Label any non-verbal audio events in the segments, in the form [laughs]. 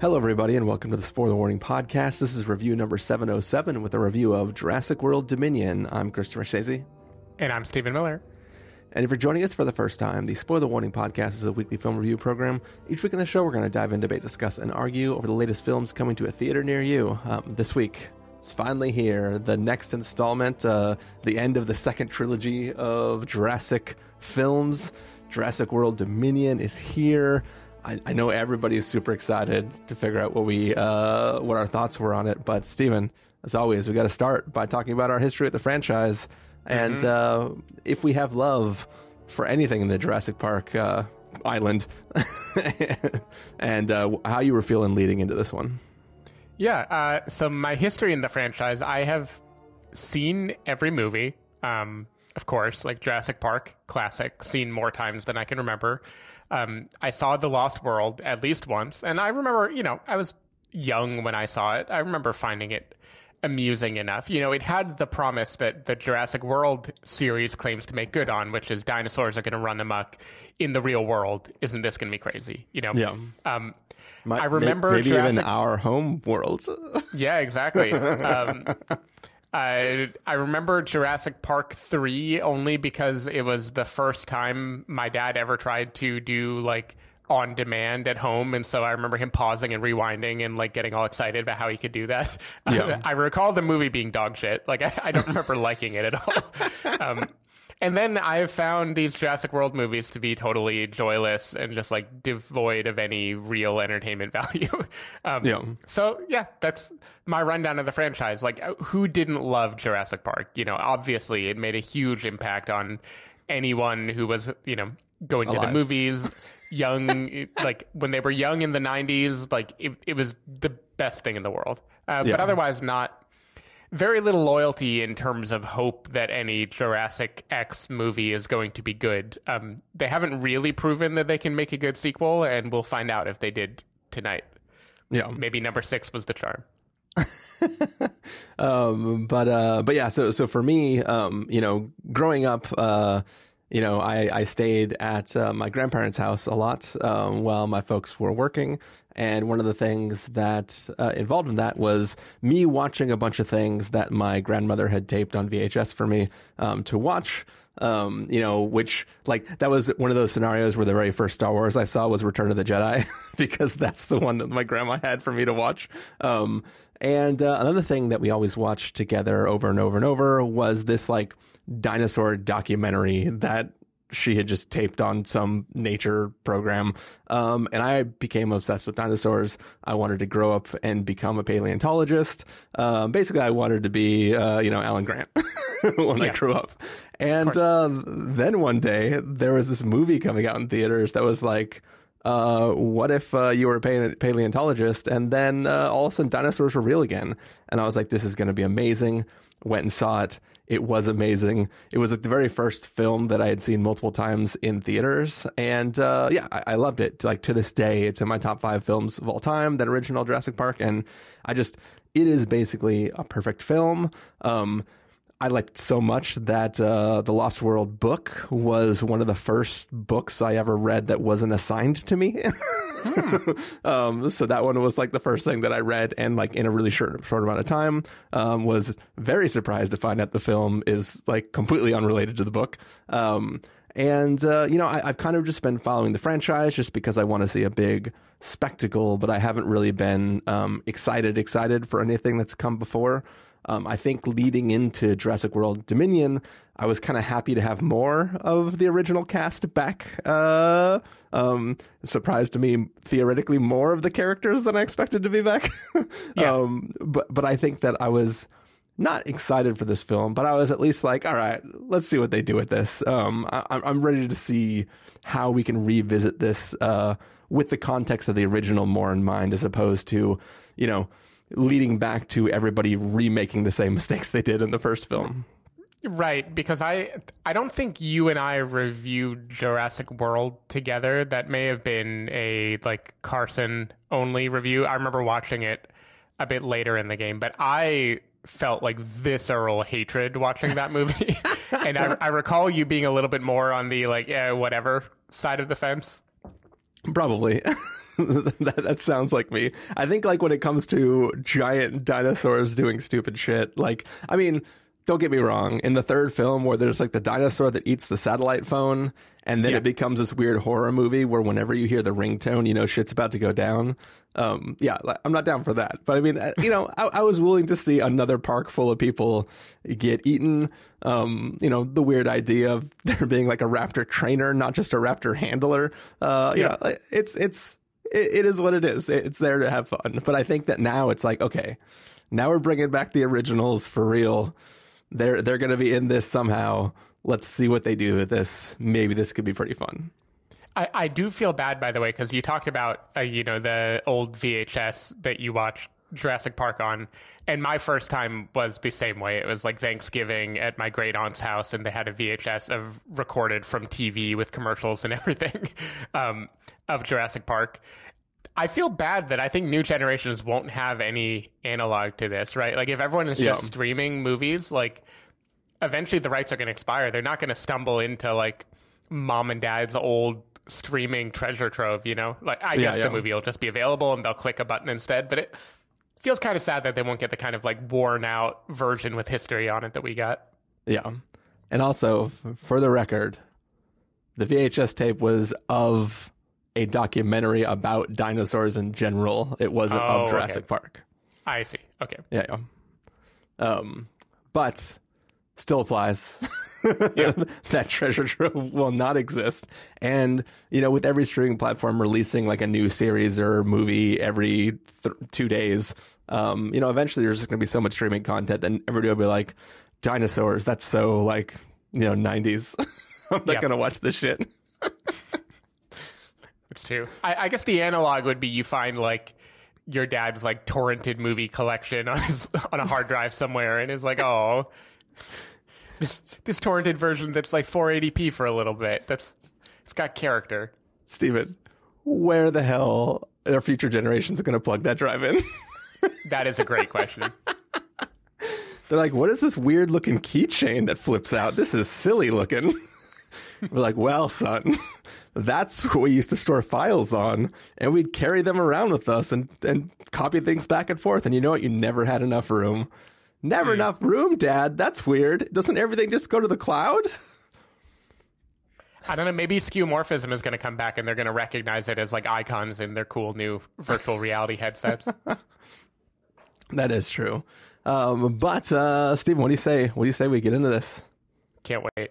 Hello, everybody, and welcome to the Spoiler Warning Podcast. This is review number 707 with a review of Jurassic World Dominion. I'm Christopher Schnese. And I'm Stephen Miller. And if you're joining us for the first time, the Spoiler Warning Podcast is a weekly film review program. Each week in the show, we're going to dive in, debate, discuss, and argue over the latest films coming to a theater near you. Um, this week, it's finally here. The next installment, uh, the end of the second trilogy of Jurassic films. Jurassic World Dominion is here. I, I know everybody is super excited to figure out what we uh, what our thoughts were on it. But Stephen, as always, we got to start by talking about our history with the franchise, and Mm-hmm. uh, if we have love for anything in the Jurassic Park uh, island, [laughs] and uh, how you were feeling leading into this one. Yeah, uh, so my history in the franchise, I have seen every movie. Um, of course, like Jurassic Park, classic, seen more times than I can remember. Um, I saw The Lost World at least once, and I remember, you know, I was young when I saw it. I remember finding it amusing enough. You know, it had the promise that the Jurassic World series claims to make good on, which is dinosaurs are going to run amok in the real world. Isn't this going to be crazy? You know? Yeah. Um, My- I remember maybe even Jurassic- our home world. [laughs] yeah, exactly. Um, I I remember Jurassic Park three only because it was the first time my dad ever tried to do like on demand at home, and so I remember him pausing and rewinding and like getting all excited about how he could do that. Yeah. [laughs] I recall the movie being dog shit. Like I, I don't remember [laughs] liking it at all. Um, and then I've found these Jurassic World movies to be totally joyless and just like devoid of any real entertainment [laughs] value. um, Yeah. So yeah, that's my rundown of the franchise. Like, uh, who didn't love Jurassic Park? You know, obviously it made a huge impact on anyone who was, you know, going to the movies, [laughs] young, like when they were young in the '90s. Like, it, it was the best thing in the world. Uh, Yeah. But otherwise, not very little loyalty in terms of hope that any Jurassic X movie is going to be good. Um, they haven't really proven that they can make a good sequel, and we'll find out if they did tonight. yeah. Maybe number six was the charm. [laughs] um but uh but yeah so so for me um you know growing up uh you know i i stayed at uh, my grandparents house a lot um while my folks were working and one of the things that uh, involved in that was me watching a bunch of things that my grandmother had taped on VHS for me um, to watch. Um, you know, which like that was one of those scenarios where the very first Star Wars I saw was Return of the Jedi [laughs] because that's the one that my grandma had for me to watch. Um, and uh, another thing that we always watched together over and over and over was this like dinosaur documentary that she had just taped on some nature program. Um, and I became obsessed with dinosaurs. I wanted to grow up and become a paleontologist. Um, basically, I wanted to be, uh, you know, Alan Grant [laughs] [laughs] when I grew up. And uh, then one day, there was this movie coming out in theaters that was like, uh, what if uh, you were a pale- paleontologist and then uh, all of a sudden dinosaurs were real again? And I was like, this is going to be amazing. Went and saw it. It was amazing. It was like the very first film that I had seen multiple times in theaters, and uh, yeah, I, I loved it. Like to this day, it's in my top five films of all time. That original Jurassic Park, and I just it is basically a perfect film. Um, I liked so much that uh, the Lost World book was one of the first books I ever read that wasn't assigned to me. [laughs] um, so that one was like the first thing that I read, and like in a really short short amount of time, um, was very surprised to find out the film is like completely unrelated to the book. Um, and uh, you know, I, I've kind of just been following the franchise just because I want to see a big spectacle, but I haven't really been um, excited excited for anything that's come before. Um, I think leading into Jurassic World Dominion, I was kind of happy to have more of the original cast back. Uh, um, surprised to me, theoretically, more of the characters than I expected to be back. [laughs] Yeah. um, but but I think that I was not excited for this film, but I was at least like, all right, let's see what they do with this. Um, I, I'm- I'm ready to see how we can revisit this uh, with the context of the original more in mind, as opposed to, you know, leading back to everybody remaking the same mistakes they did in the first film. Right, because I I don't think you and I reviewed Jurassic World together. That may have been a like Carson only review. I remember watching it a bit later in the game, but I felt like visceral hatred watching that movie. [laughs] and I, I recall you being a little bit more on the like yeah, whatever side of the fence. Probably. [laughs] [laughs] that, that sounds like me. I think like when it comes to giant dinosaurs doing stupid shit, like I mean, don't get me wrong. In the third film, where there's like the dinosaur that eats the satellite phone, and then Yeah. it becomes this weird horror movie where whenever you hear the ringtone, you know shit's about to go down. Um, yeah, like, I'm not down for that. But I mean, uh, you know, I, I was willing to see another park full of people get eaten. Um, you know, the weird idea of [laughs] there being like a raptor trainer, not just a raptor handler. Uh, you Yeah. know, it's it's it, it is what it is. It's there to have fun. But I think that now it's like okay, now we're bringing back the originals for real. They're they're going to be in this somehow. Let's see what they do with this. Maybe this could be pretty fun. I, I do feel bad, by the way, because you talked about uh, you know the old VHS that you watched Jurassic Park on, and my first time was the same way. It was like Thanksgiving at my great aunt's house, and they had a VHS of recorded from TV with commercials and [laughs] everything um, of Jurassic Park. I feel bad that I think new generations won't have any analog to this, right? Like if everyone is just streaming movies, like eventually the rights are going to expire. They're not going to stumble into like mom and dad's old streaming treasure trove, you know? Like I Yeah, guess yeah. the movie will just be available and they'll click a button instead, but it feels kind of sad that they won't get the kind of like worn out version with history on it that we got. Yeah. And also, for the record, the VHS tape was of a documentary about dinosaurs in general. It wasn't Oh, of Jurassic okay. Park. I see. Okay. Yeah, yeah. Um, but still applies. [laughs] [laughs] that treasure trove will not exist. And, you know, with every streaming platform releasing like a new series or movie every th- two days, um, you know, eventually there's just going to be so much streaming content and everybody will be like, dinosaurs, that's so like, you know, 90s. [laughs] I'm not Yeah. going to watch this shit. It's true. I, I guess the analog would be you find like your dad's like torrented movie collection on his on a hard drive somewhere, and is like, oh, this this torrented version that's like 480p for a little bit. That's it's got character. Stephen, where the hell are future generations going to plug that drive in? [laughs] That is a great question. They're like, what is this weird looking keychain that flips out? This is silly looking. [laughs] We're like, well, son, [laughs] that's what we used to store files on, and we'd carry them around with us and, and copy things back and forth. And you know what? You never had enough room. Never enough room, Dad. That's weird. Doesn't everything just go to the cloud? I don't know. Maybe skeuomorphism is going to come back, and they're going to recognize it as like icons in their cool new virtual reality headsets. [laughs] That is true. Um, but uh, Stephen, what do you say? What do you say we get into this? Can't wait.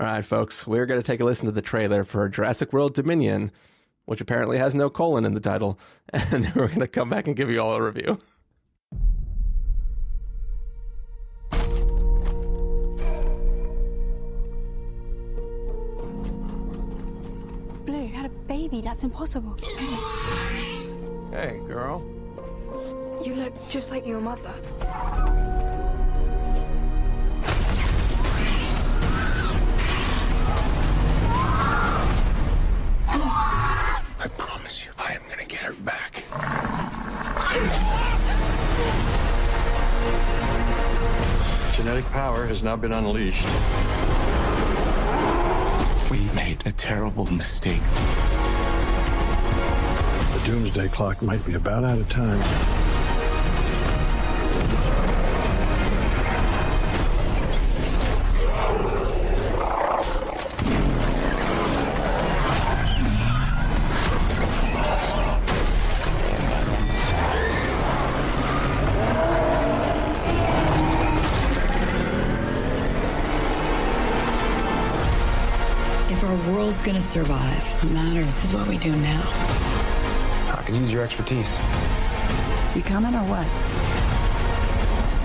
All right, folks, we're going to take a listen to the trailer for Jurassic World Dominion, which apparently has no colon in the title, [laughs] and we're going to come back and give you all a review. Baby. That's impossible. Hey, girl. You look just like your mother. I promise you, I am gonna get her back. Genetic power has now been unleashed. We made a terrible mistake. Doomsday clock might be about out of time. If our world's gonna survive, what matters is what we do now. I could use your expertise. You coming or what?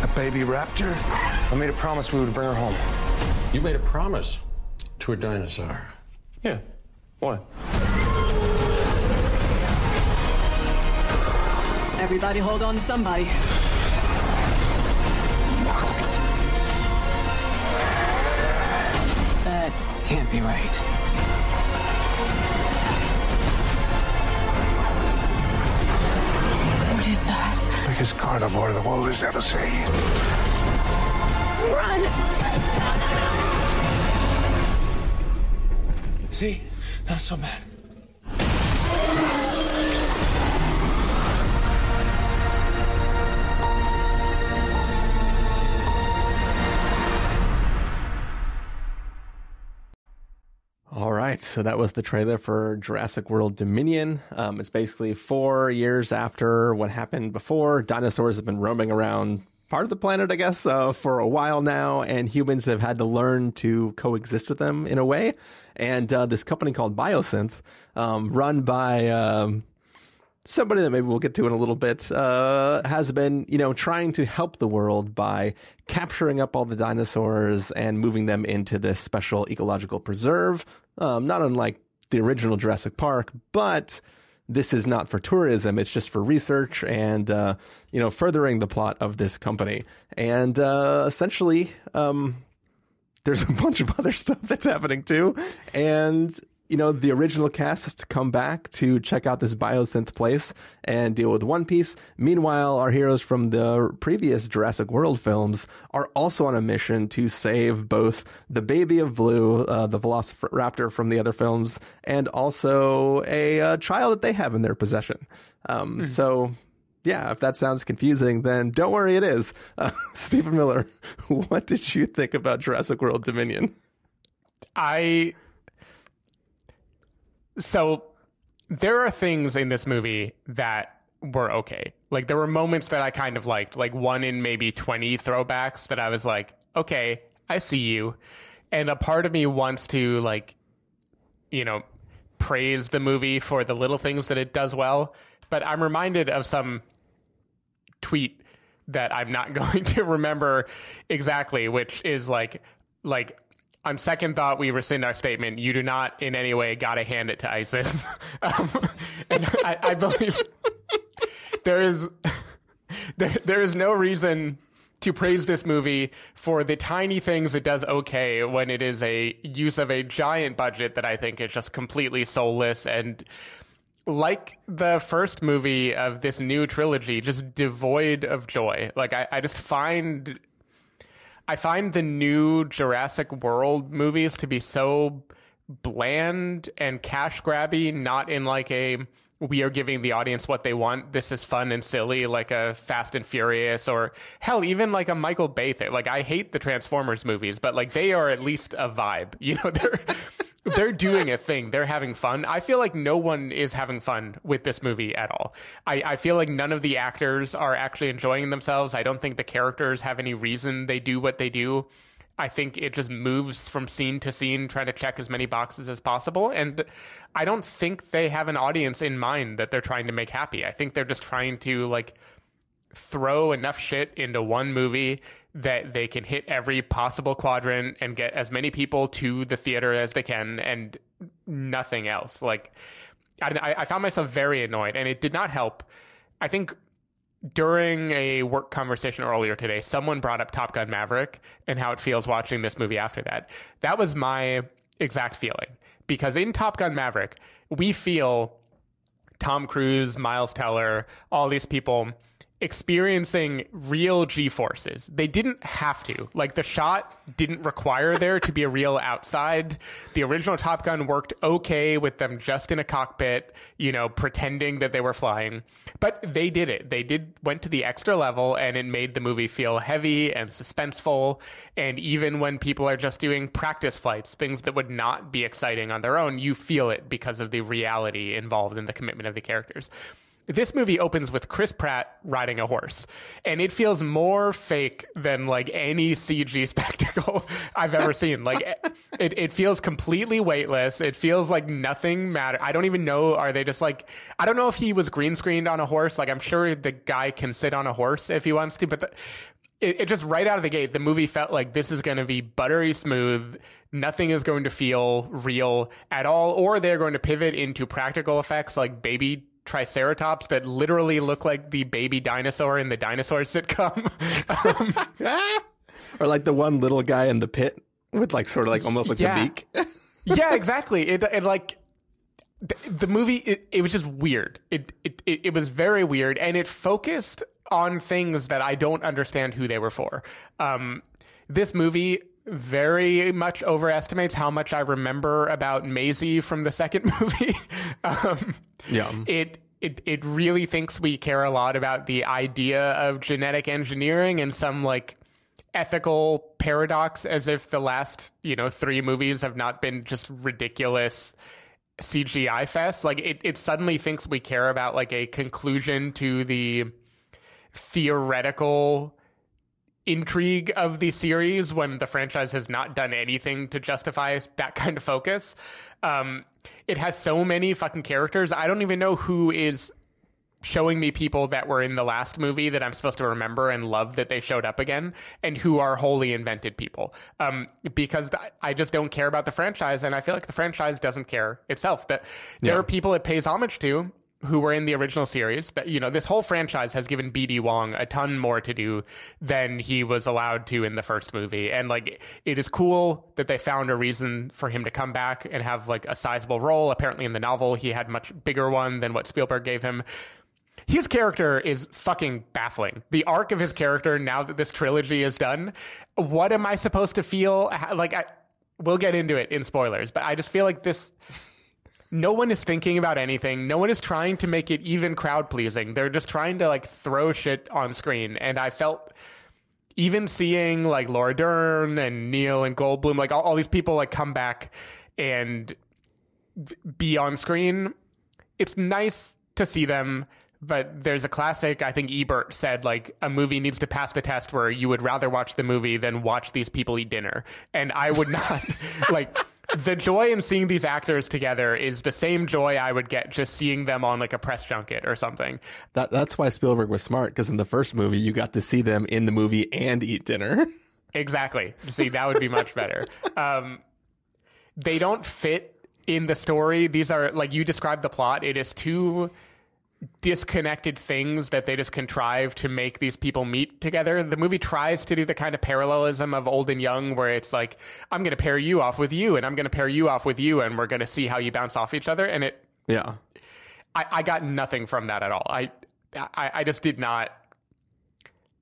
A baby raptor? I made a promise we would bring her home. You made a promise to a dinosaur. Yeah. What? Everybody hold on to somebody. That can't be right. That? Biggest carnivore the world has ever seen. Run! See? Not so bad. So that was the trailer for Jurassic World Dominion. Um, it's basically four years after what happened before. Dinosaurs have been roaming around part of the planet, I guess, uh, for a while now, and humans have had to learn to coexist with them in a way. And uh, this company called Biosyn, um, run by um, somebody that maybe we'll get to in a little bit, uh, has been, you know, trying to help the world by capturing up all the dinosaurs and moving them into this special ecological preserve. Um, not unlike the original Jurassic Park, but this is not for tourism. It's just for research and, uh, you know, furthering the plot of this company. And, uh, essentially, um, there's a [laughs] bunch of other stuff that's happening too. And, you know, the original cast has to come back to check out this biosyn place and deal with One Piece. Meanwhile, our heroes from the previous Jurassic World films are also on a mission to save both the baby of Blue, uh, the Velociraptor from the other films, and also a uh, child that they have in their possession. Um, mm. So, yeah, if that sounds confusing, then don't worry, it is. Uh, [laughs] Stephen Miller, [laughs] what did you think about Jurassic World Dominion? I so there are things in this movie that were okay. Like there were moments that I kind of liked, like one in maybe 20 throwbacks that I was like, okay, I see you. And a part of me wants to like, you know, praise the movie for the little things that it does well. But I'm reminded of some tweet that I'm not [laughs] going to remember exactly, which is like, like on second thought, we rescind our statement. You do not in any way got to hand it to ISIS. [laughs] um, and I, I believe there is there, there is no reason to praise this movie for the tiny things it does okay when it is a use of a giant budget that I think is just completely soulless and like the first movie of this new trilogy, just devoid of joy. Like I, I just find I find the new Jurassic World movies to be so bland and cash grabby, not in like a we are giving the audience what they want. This is fun and silly, like a Fast and Furious, or hell, even like a Michael Bay thing. Like I hate the Transformers movies, but like they are at least a vibe. [laughs] You know, they're they're doing a thing. They're having fun. I feel like no one is having fun with this movie at all. I, I feel like none of the actors are actually enjoying themselves. I don't think the characters have any reason they do what they do. I think it just moves from scene to scene, trying to check as many boxes as possible. And I don't think they have an audience in mind that they're trying to make happy. I think they're just trying to like throw enough shit into one movie that they can hit every possible quadrant and get as many people to the theater as they can and nothing else. Like, I, I found myself very annoyed and it did not help. I think during a work conversation earlier today, someone brought up Top Gun Maverick and how it feels watching this movie after that. That was my exact feeling because in Top Gun Maverick, we feel Tom Cruise, Miles Teller, all these people experiencing real G forces. They didn't have to. Like the shot didn't require there to be a real outside. The original Top Gun worked okay with them just in a cockpit, you know, pretending that they were flying. But they did it. They did went to the extra level and it made the movie feel heavy and suspenseful. And even when people are just doing practice flights, things that would not be exciting on their own, you feel it because of the reality involved in the commitment of the characters this movie opens with Chris Pratt riding a horse, and it feels more fake than like any CG [laughs] spectacle I've ever seen. Like [laughs] it, it feels completely weightless. It feels like nothing matter. I don't even know. Are they just like? I don't know if he was green screened on a horse. Like I'm sure the guy can sit on a horse if he wants to, but. The, it, it, just right out of the gate, the movie felt like this is going to be buttery smooth. Nothing is going to feel real at all, or they're going to pivot into practical effects like baby triceratops that literally look like the baby dinosaur in the dinosaur sitcom. um, [laughs] or like the one little guy in the pit with like sort of like almost like yeah. the beak. [laughs] yeah, exactly. It, it like the, the movie it, it was just weird. It, it it it was very weird and it focused on things that I don't understand who they were for. Um, this movie very much overestimates how much I remember about Maisie from the second [laughs] movie. um, yeah. It it it really thinks we care a lot about the idea of genetic engineering and some like ethical paradox as if the last, you know, three movies have not been just ridiculous CGI fest. Like it, it suddenly thinks we care about like a conclusion to the theoretical intrigue of the series when the franchise has not done anything to justify that kind of focus. Um, it has so many fucking characters. I don't even know who is showing me people that were in the last movie that I'm supposed to remember and love that they showed up again and who are wholly invented people. Um, because I just don't care about the franchise and I feel like the franchise doesn't care itself. That there Yeah. are people it pays homage to who were in the original series. That you know, this whole franchise has given BD Wong a ton more to do than he was allowed to in the first movie. And like it is cool that they found a reason for him to come back and have like a sizable role. Apparently in the novel he had much bigger one than what Spielberg gave him his character is fucking baffling. The arc of his character now that this trilogy is done, what am I supposed to feel like I we'll get into it in spoilers, but I just feel like this no one is thinking about anything. No one is trying to make it even crowd pleasing. They're just trying to like throw shit on screen and I felt even seeing like Laura Dern and Neill and Goldblum, like all, all these people like come back and be on screen, it's nice to see them. But there's a classic, I think Ebert said, like, a movie needs to pass the test where you would rather watch the movie than watch these people eat dinner. And I would not, [laughs] like, the joy in seeing these actors together is the same joy I would get just seeing them on, like, a press junket or something. That that's why Spielberg was smart because in the first movie you got to see them in the movie and eat dinner. Exactly. See, that would be much better. Um, they don't fit in the story. These are like you described the plot. It is two disconnected things that they just contrive to make these people meet together. The movie tries to do the kind of parallelism of old and young where it's like, I'm going to pair you off with you and I'm going to pair you off with you and we're going to see how you bounce off each other. And it, Yeah. I, I got nothing from that at all. I, I, I just did not.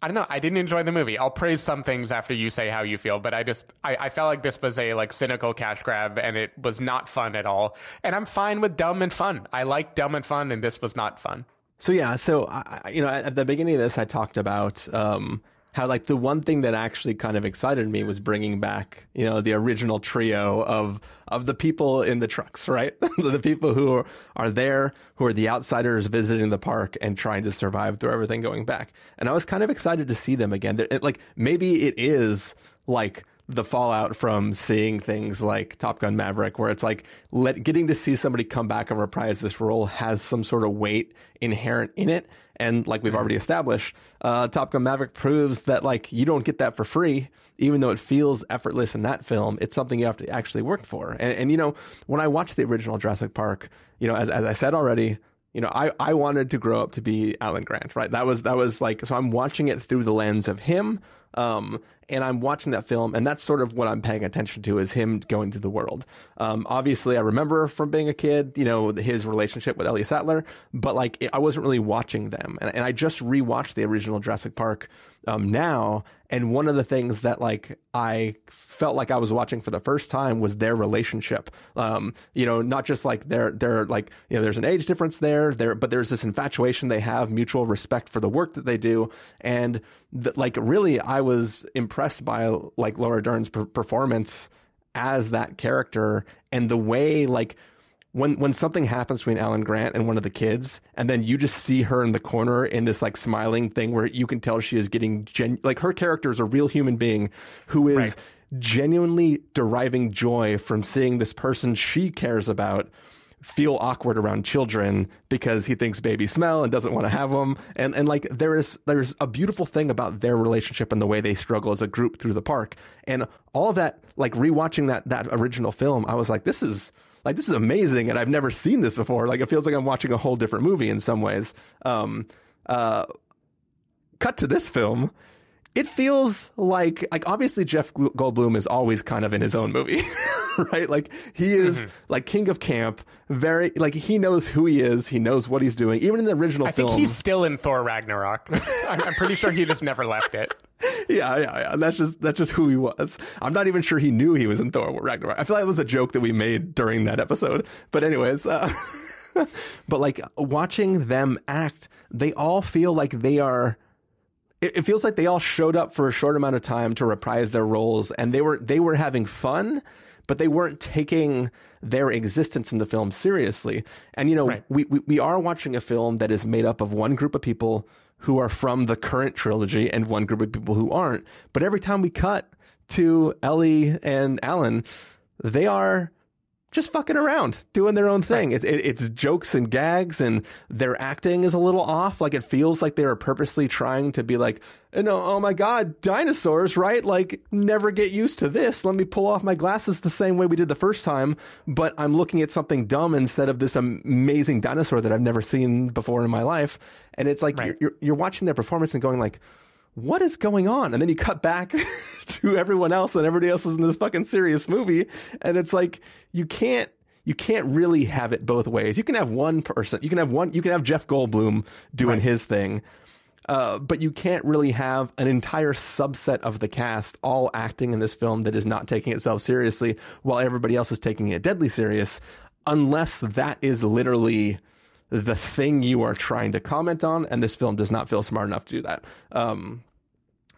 I don't know. I didn't enjoy the movie. I'll praise some things after you say how you feel, but I just I, I felt like this was a like cynical cash grab, and it was not fun at all. And I'm fine with dumb and fun. I like dumb and fun, and this was not fun. So yeah, so I, you know, at the beginning of this, I talked about um, how like the one thing that actually kind of excited me was bringing back, you know, the original trio of of the people in the trucks, right? [laughs] the people who are, are there, who are the outsiders visiting the park and trying to survive through everything going back. And I was kind of excited to see them again. Like maybe it is like the fallout from seeing things like Top Gun Maverick, where it's like let, getting to see somebody come back and reprise this role has some sort of weight inherent in it. And like we've already established, uh, Top Gun Maverick proves that like you don't get that for free, even though it feels effortless in that film. It's something you have to actually work for. And, and you know, when I watched the original Jurassic Park, you know, as, as I said already, you know, I, I wanted to grow up to be Alan Grant, right? That was that was like so I'm watching it through the lens of him. Um, and I'm watching that film, and that's sort of what I'm paying attention to is him going through the world. Um, obviously, I remember from being a kid, you know, his relationship with Ellie Sattler, but like I wasn't really watching them, and, and I just rewatched the original Jurassic Park um, now, and one of the things that like I felt like I was watching for the first time was their relationship. Um, you know, not just like their their like you know, there's an age difference there, there, but there's this infatuation they have, mutual respect for the work that they do, and th- like really, I was impressed by like Laura Dern's per- performance as that character and the way like when when something happens between Alan Grant and one of the kids, and then you just see her in the corner in this like smiling thing where you can tell she is getting gen- like her character is a real human being who is Right. genuinely deriving joy from seeing this person she cares about feel awkward around children because he thinks babies smell and doesn't want to have them and and like there is there's a beautiful thing about their relationship and the way they struggle as a group through the park. And all of that like rewatching that that original film I was like this is like this is amazing and I've never seen this before. Like it feels like I'm watching a whole different movie in some ways. Um uh cut to this film it feels like like obviously Jeff Goldblum is always kind of in his own movie, [laughs] [laughs] right? Like he is Mm-hmm. like king of camp, very like he knows who he is, he knows what he's doing. Even in the original I think film, he's still in Thor Ragnarok. [laughs] I'm, I'm pretty sure he just never left it. yeah, yeah, yeah. That's just that's just who he was. I'm not even sure he knew he was in Thor Ragnarok. I feel like it was a joke that we made during that episode. But anyways, uh, [laughs] but like watching them act, they all feel like they are it, it feels like they all showed up for a short amount of time to reprise their roles, and they were they were having fun, but they weren't taking their existence in the film seriously. And you know, Right. we, we we are watching a film that is made up of one group of people who are from the current trilogy and one group of people who aren't. But every time we cut to Ellie and Alan, they are just fucking around, doing their own thing. It's it, it's jokes and gags, and their acting is a little off. Like it feels like they are purposely trying to be like, oh, no, oh my god, dinosaurs, right? Like never get used to this. Let me pull off my glasses the same way we did the first time, but I'm looking at something dumb instead of this amazing dinosaur that I've never seen before in my life. And it's like Right. you're, you're you're watching their performance and going like. What is going on? And then you cut back [laughs] to everyone else, and everybody else is in this fucking serious movie, and it's like you can't you can't really have it both ways. You can have one person, you can have one, you can have Jeff Goldblum doing his thing, uh, but you can't really have an entire subset of the cast all acting in this film that is not taking itself seriously, while everybody else is taking it deadly serious, unless that is literally the thing you are trying to comment on, and this film does not feel smart enough to do that. Um,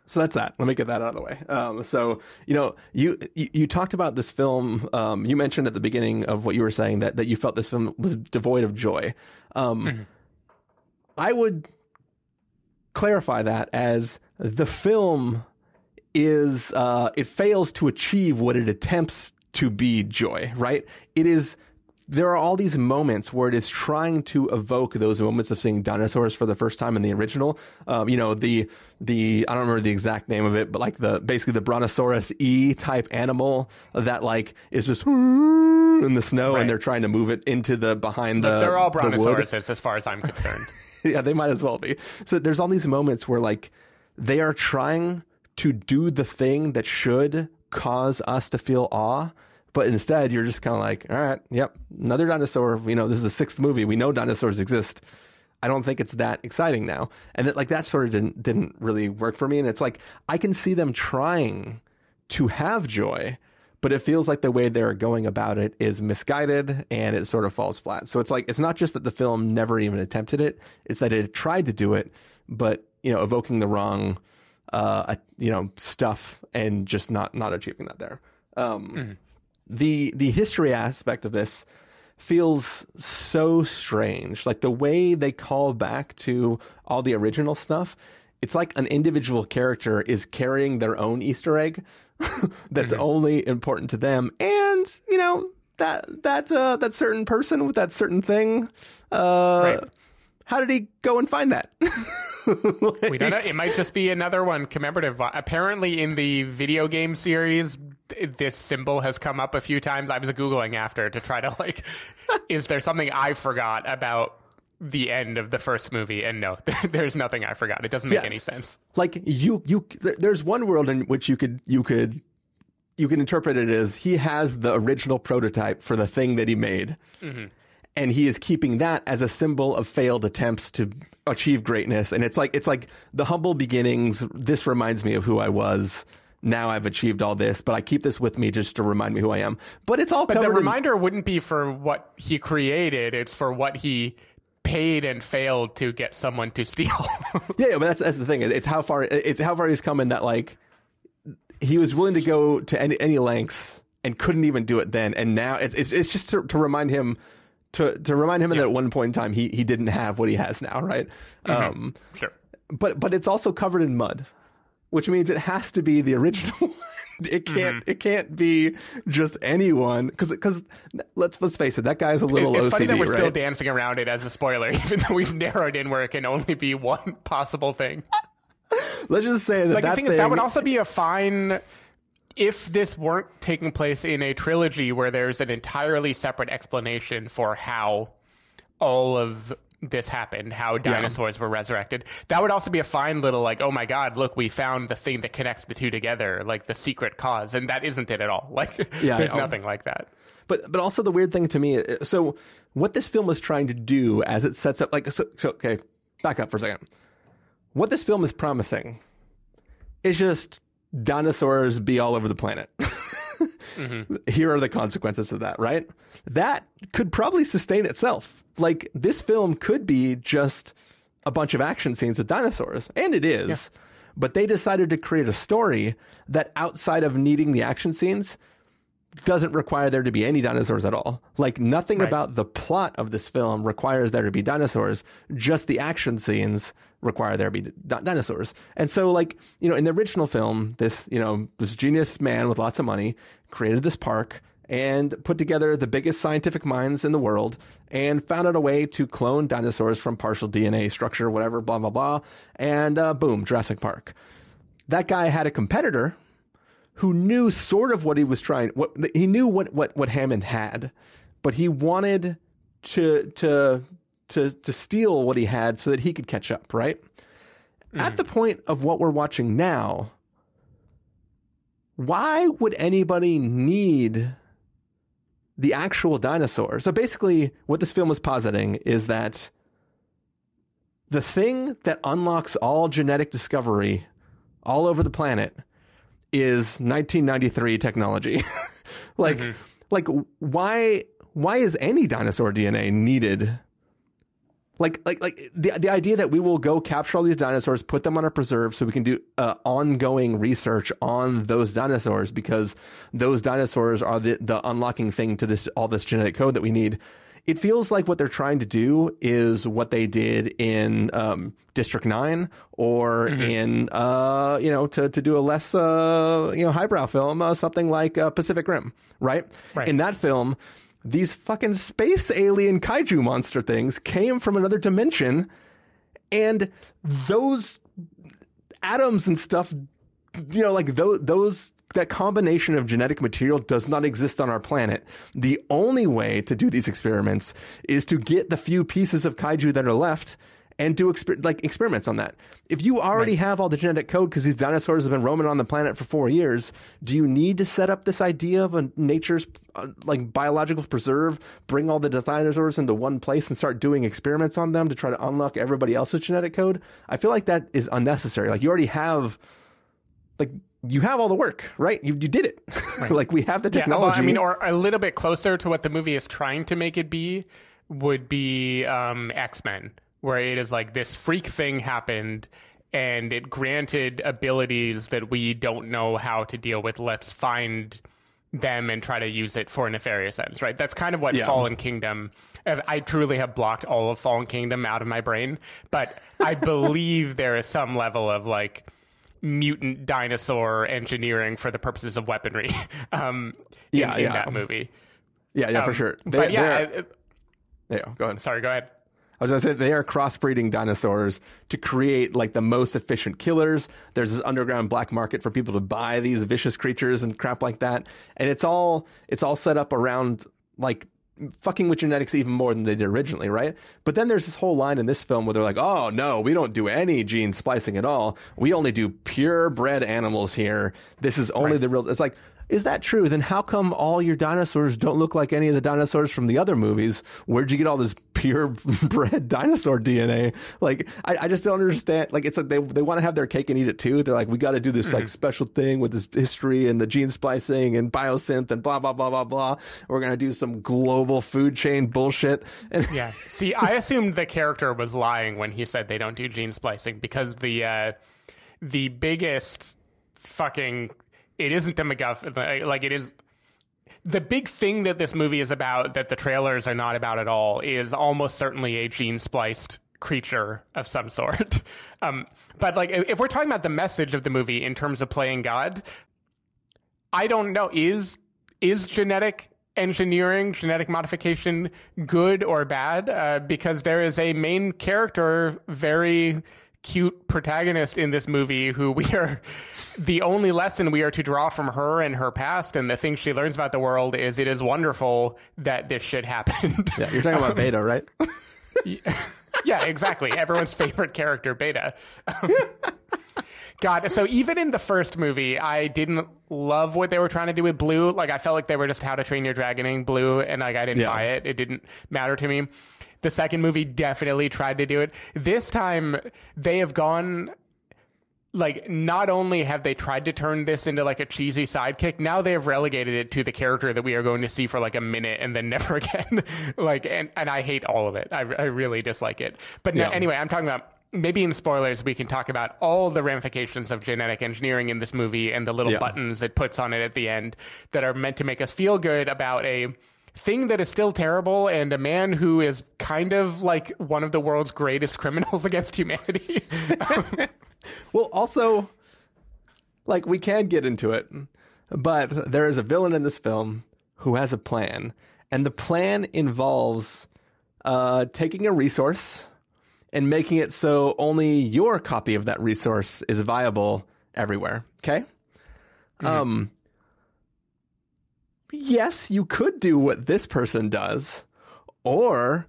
so that's that. Let me get that out of the way. Um, so you know, you, you you talked about this film. Um, you mentioned at the beginning of what you were saying that that you felt this film was devoid of joy. Um, I would clarify that as the film is uh, it fails to achieve what it attempts to be joy. Right? It is. There are all these moments where it is trying to evoke those moments of seeing dinosaurs for the first time in the original. Um, you know, the the I don't remember the exact name of it, but like the basically the Brontosaurus E type animal that like is just in the snow, Right. and they're trying to move it into the behind the. They're all the wood as far as I'm concerned. [laughs] yeah, they might as well be. So there's all these moments where like they are trying to do the thing that should cause us to feel awe, but instead you're just kind of like, all right, yep, another dinosaur. You know, this is the sixth movie. We know dinosaurs exist. I don't think it's that exciting now, and that like that sort of didn't didn't really work for me. And it's like I can see them trying to have joy, but it feels like the way they're going about it is misguided and it sort of falls flat. So it's like it's not just that the film never even attempted it; it's that it tried to do it, but you know, evoking the wrong, uh, you know, stuff and just not not achieving that there. Um, The the history aspect of this feels so strange. Like the way they call back to all the original stuff, it's like an individual character is carrying their own Easter egg [laughs] that's only important to them. And, you know, that that uh, that certain person with that certain thing, uh, Right. how did he go and find that? [laughs] We don't know. It might just be another one commemorative. Apparently, in the video game series, this symbol has come up a few times. I was googling after to try to like, [laughs] is there something I forgot about the end of the first movie? And no, [laughs] there's nothing I forgot. It doesn't make Yeah. any sense. like you you there's one world in which you could you could you can interpret it as he has the original prototype for the thing that he made mm-hmm. and he is keeping that as a symbol of failed attempts to achieve greatness and it's like it's like the humble beginnings this reminds me of who i was now i've achieved all this but i keep this with me just to remind me who i am but it's all But the covered in- reminder wouldn't be for what he created. It's for what he paid and failed to get someone to steal. [laughs] Yeah, yeah, but that's that's the thing. It's how far it's how far he's come in that like he was willing to go to any any lengths and couldn't even do it then, and now it's it's, it's just to, to remind him to to remind him that at one point in time he he didn't have what he has now, right? Um, sure. but but it's also covered in mud, which means it has to be the original. [laughs] it mm-hmm. can't it can't be just anyone because because let's let's face it, that guy's a little it's OCD, funny that we're right? still dancing around it as a spoiler, [laughs] even though we've narrowed in where it can only be one [laughs] possible thing. let's just say that Like that the thing, is, that would also be a fine if this weren't taking place in a trilogy where there's an entirely separate explanation for how all of this happened, how dinosaurs were resurrected. That would also be a fine little like, oh my god, look, we found the thing that connects the two together, like the secret cause, and that isn't it at all. [laughs] Like, Yeah, there's nothing like that. But but also the weird thing to me. uh, So what this film is trying to do, as it sets up, like so, so okay, back up for a second. What this film is promising is just dinosaurs be all over the planet. [laughs] Mm-hmm. Here are the consequences of that, right? That could probably sustain itself. Like this film could be just a bunch of action scenes with dinosaurs, and it is. But they decided to create a story that outside of needing the action scenes doesn't require there to be any dinosaurs at all. Like nothing Right. about the plot of this film requires there to be dinosaurs. Just the action scenes require there to be di- dinosaurs. And so, like you know, in the original film, this you know this genius man with lots of money created this park and put together the biggest scientific minds in the world and found out a way to clone dinosaurs from partial DNA structure, whatever, blah blah blah, and uh, boom, Jurassic Park. That guy had a competitor who knew sort of what he was trying what he knew what what what Hammond had but he wanted to to to to steal what he had so that he could catch up right? At hmm. the point of what we're watching now why would anybody need the actual dinosaur so basically what this film is positing is that the thing that unlocks all genetic discovery all over the planet is 1993 technology. [laughs] like, like why why is any dinosaur DNA needed? Like, like, like the the idea that we will go capture all these dinosaurs, put them on a preserve, so we can do uh, ongoing research on those dinosaurs because those dinosaurs are the the unlocking thing to this all this genetic code that we need. It feels like what they're trying to do is what they did in um, District Nine, or in uh, you know to to do a less uh, you know highbrow film, uh, something like uh, Pacific Rim, right? Right. In that film, these fucking space alien kaiju monster things came from another dimension, and those atoms and stuff, you know, like those those that combination of genetic material does not exist on our planet. The only way to do these experiments is to get the few pieces of kaiju that are left and do exper- like experiments on that. If you already have all the genetic code because these dinosaurs have been roaming on the planet for four years, do you need to set up this idea of a nature's uh, like biological preserve, bring all the dinosaurs into one place and start doing experiments on them to try to unlock everybody else's genetic code? I feel like that is unnecessary. Like you already have like you have all the work, right? You you did it. [laughs] like we have the Yeah, technology. I mean, or a little bit closer to what the movie is trying to make it be would be um, X Men, where it is like this freak thing happened and it granted abilities that we don't know how to deal with. Let's find them and try to use it for nefarious ends, right? That's kind of what Yeah. Fallen Kingdom. I truly have blocked all of Fallen Kingdom out of my brain, but I [laughs] believe there is some level of like mutant dinosaur engineering for the purposes of weaponry [laughs] um, in, Yeah, in yeah. that movie. yeah, yeah, for Um, sure. They, but yeah, uh, yeah, go ahead. sorry, go ahead. I was gonna say they are crossbreeding dinosaurs to create like the most efficient killers. There's this underground black market for people to buy these vicious creatures and crap like that, and it's all it's all set up around like fucking with genetics even more than they did originally, right? But then there's this whole line in this film where they're like, "Oh no, we don't do any gene splicing at all. We only do purebred animals here. This is only the real." It's like. Is that true? Then how come all your dinosaurs don't look like any of the dinosaurs from the other movies? Where'd you get all this purebred [laughs] dinosaur DNA? Like, I, I just don't understand. Like, it's like they they want to have their cake and eat it too. They're like, we got to do this like special thing with this history and the gene splicing and biosyn and blah blah blah blah blah. We're gonna do some global food chain bullshit. And Yeah. See, I [laughs] assumed the character was lying when he said they don't do gene splicing because the uh, the biggest fucking it isn't the MacGuffin like it is the big thing that this movie is about that the trailers are not about at all is almost certainly a gene spliced creature of some sort. [laughs] Um, but like if we're talking about the message of the movie in terms of playing God, I don't know is is genetic engineering, genetic modification good or bad? Uh, because there is a main character, very cute protagonist in this movie who we are [laughs] the only lesson we are to draw from her and her past and the things she learns about the world is it is wonderful that this shit happened. yeah, you're talking about [laughs] Beta, right? yeah, exactly. Everyone's favorite character, Beta. Um, [laughs] God, so even in the first movie, I didn't love what they were trying to do with Blue. Like, I felt like they were just How to Train Your Dragoning Blue, and like I didn't Yeah. buy it. It didn't matter to me. The second movie definitely tried to do it. This time, they have gone like not only have they tried to turn this into like a cheesy sidekick now they have relegated it to the character that we are going to see for like a minute and then [laughs] never again like and, and i hate all of it i, I really dislike it but no, anyway i'm talking about maybe in spoilers we can talk about all the ramifications of genetic engineering in this movie and the little Yeah. buttons it puts on it at the end that are meant to make us feel good about a thing that is still terrible and a man who is kind of like one of the world's greatest criminals [laughs] against humanity. [laughs] Well, also, like we can get into it, but there is a villain in this film who has a plan, and the plan involves uh, taking a resource and making it so only your copy of that resource is viable everywhere. Okay. Um. Yes, you could do what this person does, or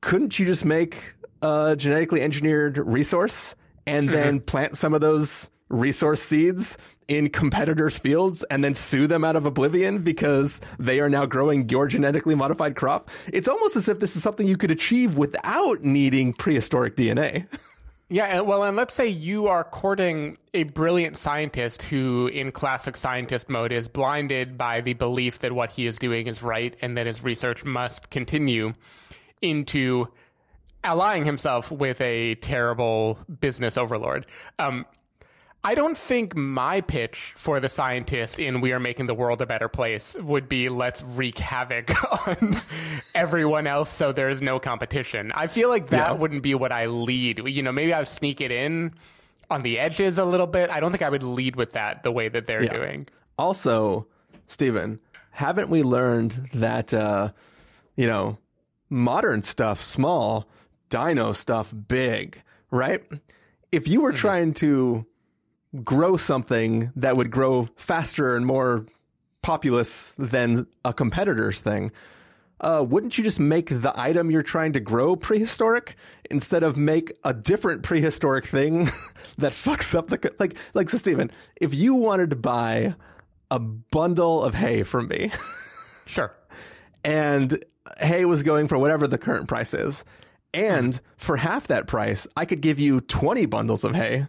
couldn't you just make a genetically engineered resource and mm-hmm. then plant some of those resource seeds in competitors' fields and then sue them out of oblivion because they are now growing your genetically modified crop? It's almost as if this is something you could achieve without needing prehistoric DNA. [laughs] Yeah, well, and let's say you are courting a brilliant scientist who, in classic scientist mode, is blinded by the belief that what he is doing is right and that his research must continue into allying himself with a terrible business overlord. Um, I don't think my pitch for the scientist in We Are Making the World a Better Place would be let's wreak havoc [laughs] on everyone else so there's no competition. I feel like that Yeah. wouldn't be what I lead. You know, maybe I would sneak it in on the edges a little bit. I don't think I would lead with that the way that they're Yeah. doing. Also, Stephen, haven't we learned that, uh, you know, modern stuff small, dino stuff big, right? If you were trying to grow something that would grow faster and more populous than a competitor's thing, uh, wouldn't you just make the item you're trying to grow prehistoric instead of make a different prehistoric thing [laughs] that fucks up the co- like like so Steven, if you wanted to buy a bundle of hay from me [laughs] Sure. and hay was going for whatever the current price is and for half that price I could give you 20 bundles of hay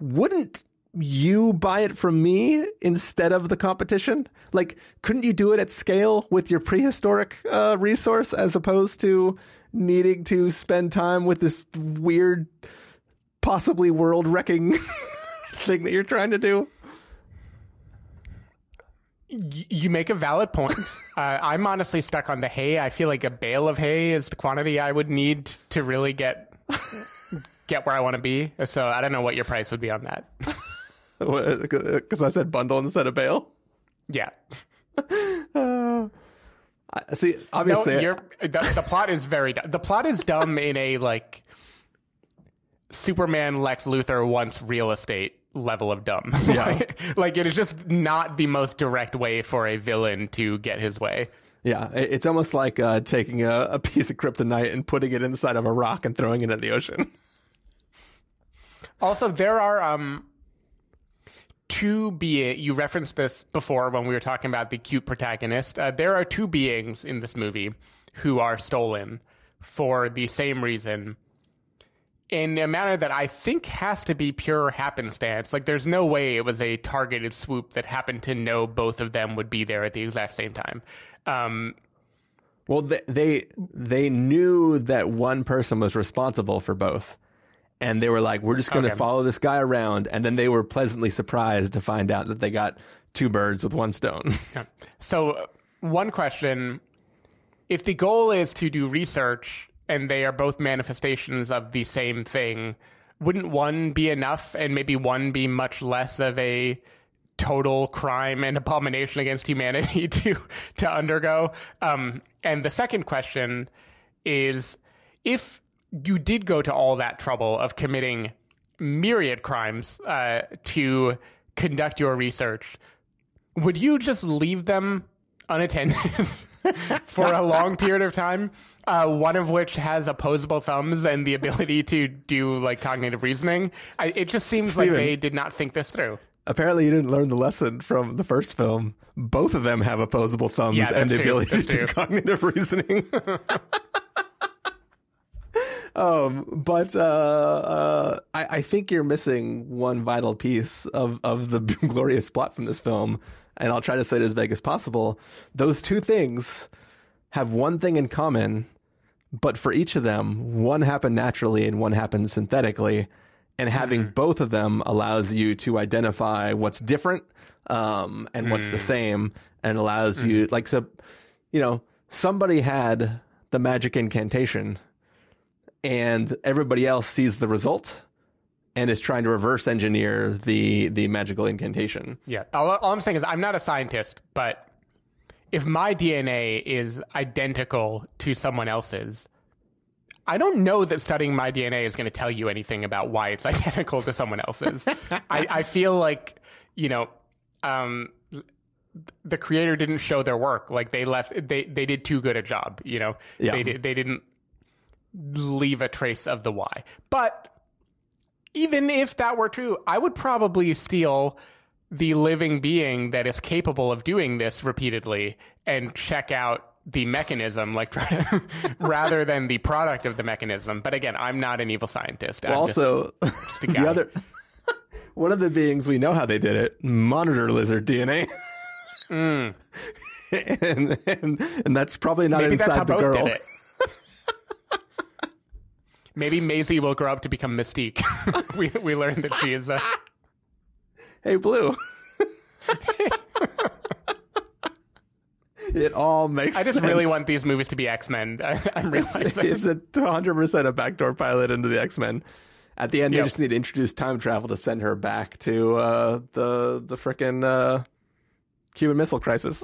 wouldn't you buy it from me instead of the competition? Like, couldn't you do it at scale with your prehistoric uh, resource as opposed to needing to spend time with this weird, possibly world wrecking [laughs] thing that you're trying to do? You make a valid point. [laughs] uh, I'm honestly stuck on the hay. I feel like a bale of hay is the quantity I would need to really get get where I want to be. So I don't know what your price would be on that. [laughs] Because I said bundle instead of bail. Yeah. [laughs] I- See, No, obviously, you're, the, the plot is very dumb. The plot is dumb in a like Superman Lex Luthor wants real estate level of dumb. like, [laughs] like it is just not the most direct way for a villain to get his way. yeah, it's almost like uh, taking a, a piece of kryptonite and putting it inside of a rock and throwing it in the ocean. Also, there are um two be you referenced this before when we were talking about the cute protagonist. Uh, there are two beings in this movie who are stolen for the same reason. In a manner that I think has to be pure happenstance. Like, there's no way it was a targeted swoop that happened to know both of them would be there at the exact same time. Um, Well, they, they they knew that one person was responsible for both, and they were like, "We're just going to Okay. follow this guy around." And then they were pleasantly surprised to find out that they got two birds with one stone. [laughs] So, uh, one question if the goal is to do research and they are both manifestations of the same thing, wouldn't one be enough and maybe one be much less of a total crime and abomination against humanity [laughs] to to undergo? Um, and the second question is if you did go to all that trouble of committing myriad crimes uh, to conduct your research, would you just leave them unattended [laughs] for a long period of time? Uh, one of which has opposable thumbs and the ability to do like cognitive reasoning. I, it just seems like they did not think this through. Apparently, you didn't learn the lesson from the first film. Both of them have opposable thumbs Yeah, and the true. ability to do [laughs] cognitive reasoning. [laughs] um, but uh, uh, I, I think you're missing one vital piece of, of the [laughs] glorious plot from this film, and I'll try to say it as vague as possible. Those two things have one thing in common. but for each of them, one happened naturally and one happened synthetically. And having both of them allows you to identify what's different um, and what's the same, and allows you like so, you know, somebody had the magic incantation, and everybody else sees the result and is trying to reverse engineer the the magical incantation. Yeah. All, all I'm saying is I'm not a scientist, but if my DNA is identical to someone else's, I don't know that studying my DNA is going to tell you anything about why it's [laughs] identical to someone else's. I, I feel like, you know, um, the creator didn't show their work. Like they left, they, they did too good a job, you know, Yeah. they, did, they didn't leave a trace of the why. But even if that were true, I would probably steal the living being that is capable of doing this repeatedly and check out the mechanism, like [laughs] rather than the product of the mechanism. But again, I'm not an evil scientist. I'm also, just a [laughs] the other one of the beings we know how they did it monitor lizard DNA. Mm. [laughs] and, and and that's probably not maybe inside the girl. Did it. maybe Maisie will grow up to become Mystique. [laughs] we we learned that she is. a Hey, Blue. it all makes. I just really want these movies to be X Men. [laughs] I'm realizing. it's a 100% a backdoor pilot into the X-Men. At the end, Yep. they just need to introduce time travel to send her back to uh, the the frickin' uh, Cuban Missile Crisis.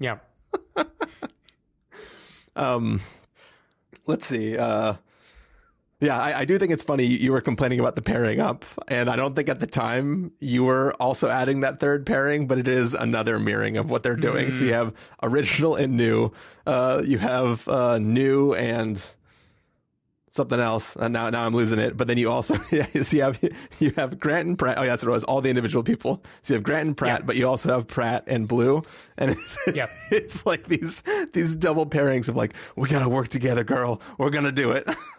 yeah. [laughs] um, let's see. Uh, yeah, I, I do think it's funny. You were complaining about the pairing up, and I don't think at the time you were also adding that third pairing, but it is another mirroring of what they're doing. So you have original and new. Uh, you have uh, new and something else. And now, now I'm losing it. But then you also, [laughs] yeah, so you have, you have Grant and Pratt. Oh, yeah, that's what it was. All the individual people. So you have Grant and Pratt, Yeah. but you also have Pratt and Blue. And it's, [laughs] Yeah. it's like these, these double pairings of like, we got to work together, girl. We're going to do it. [laughs]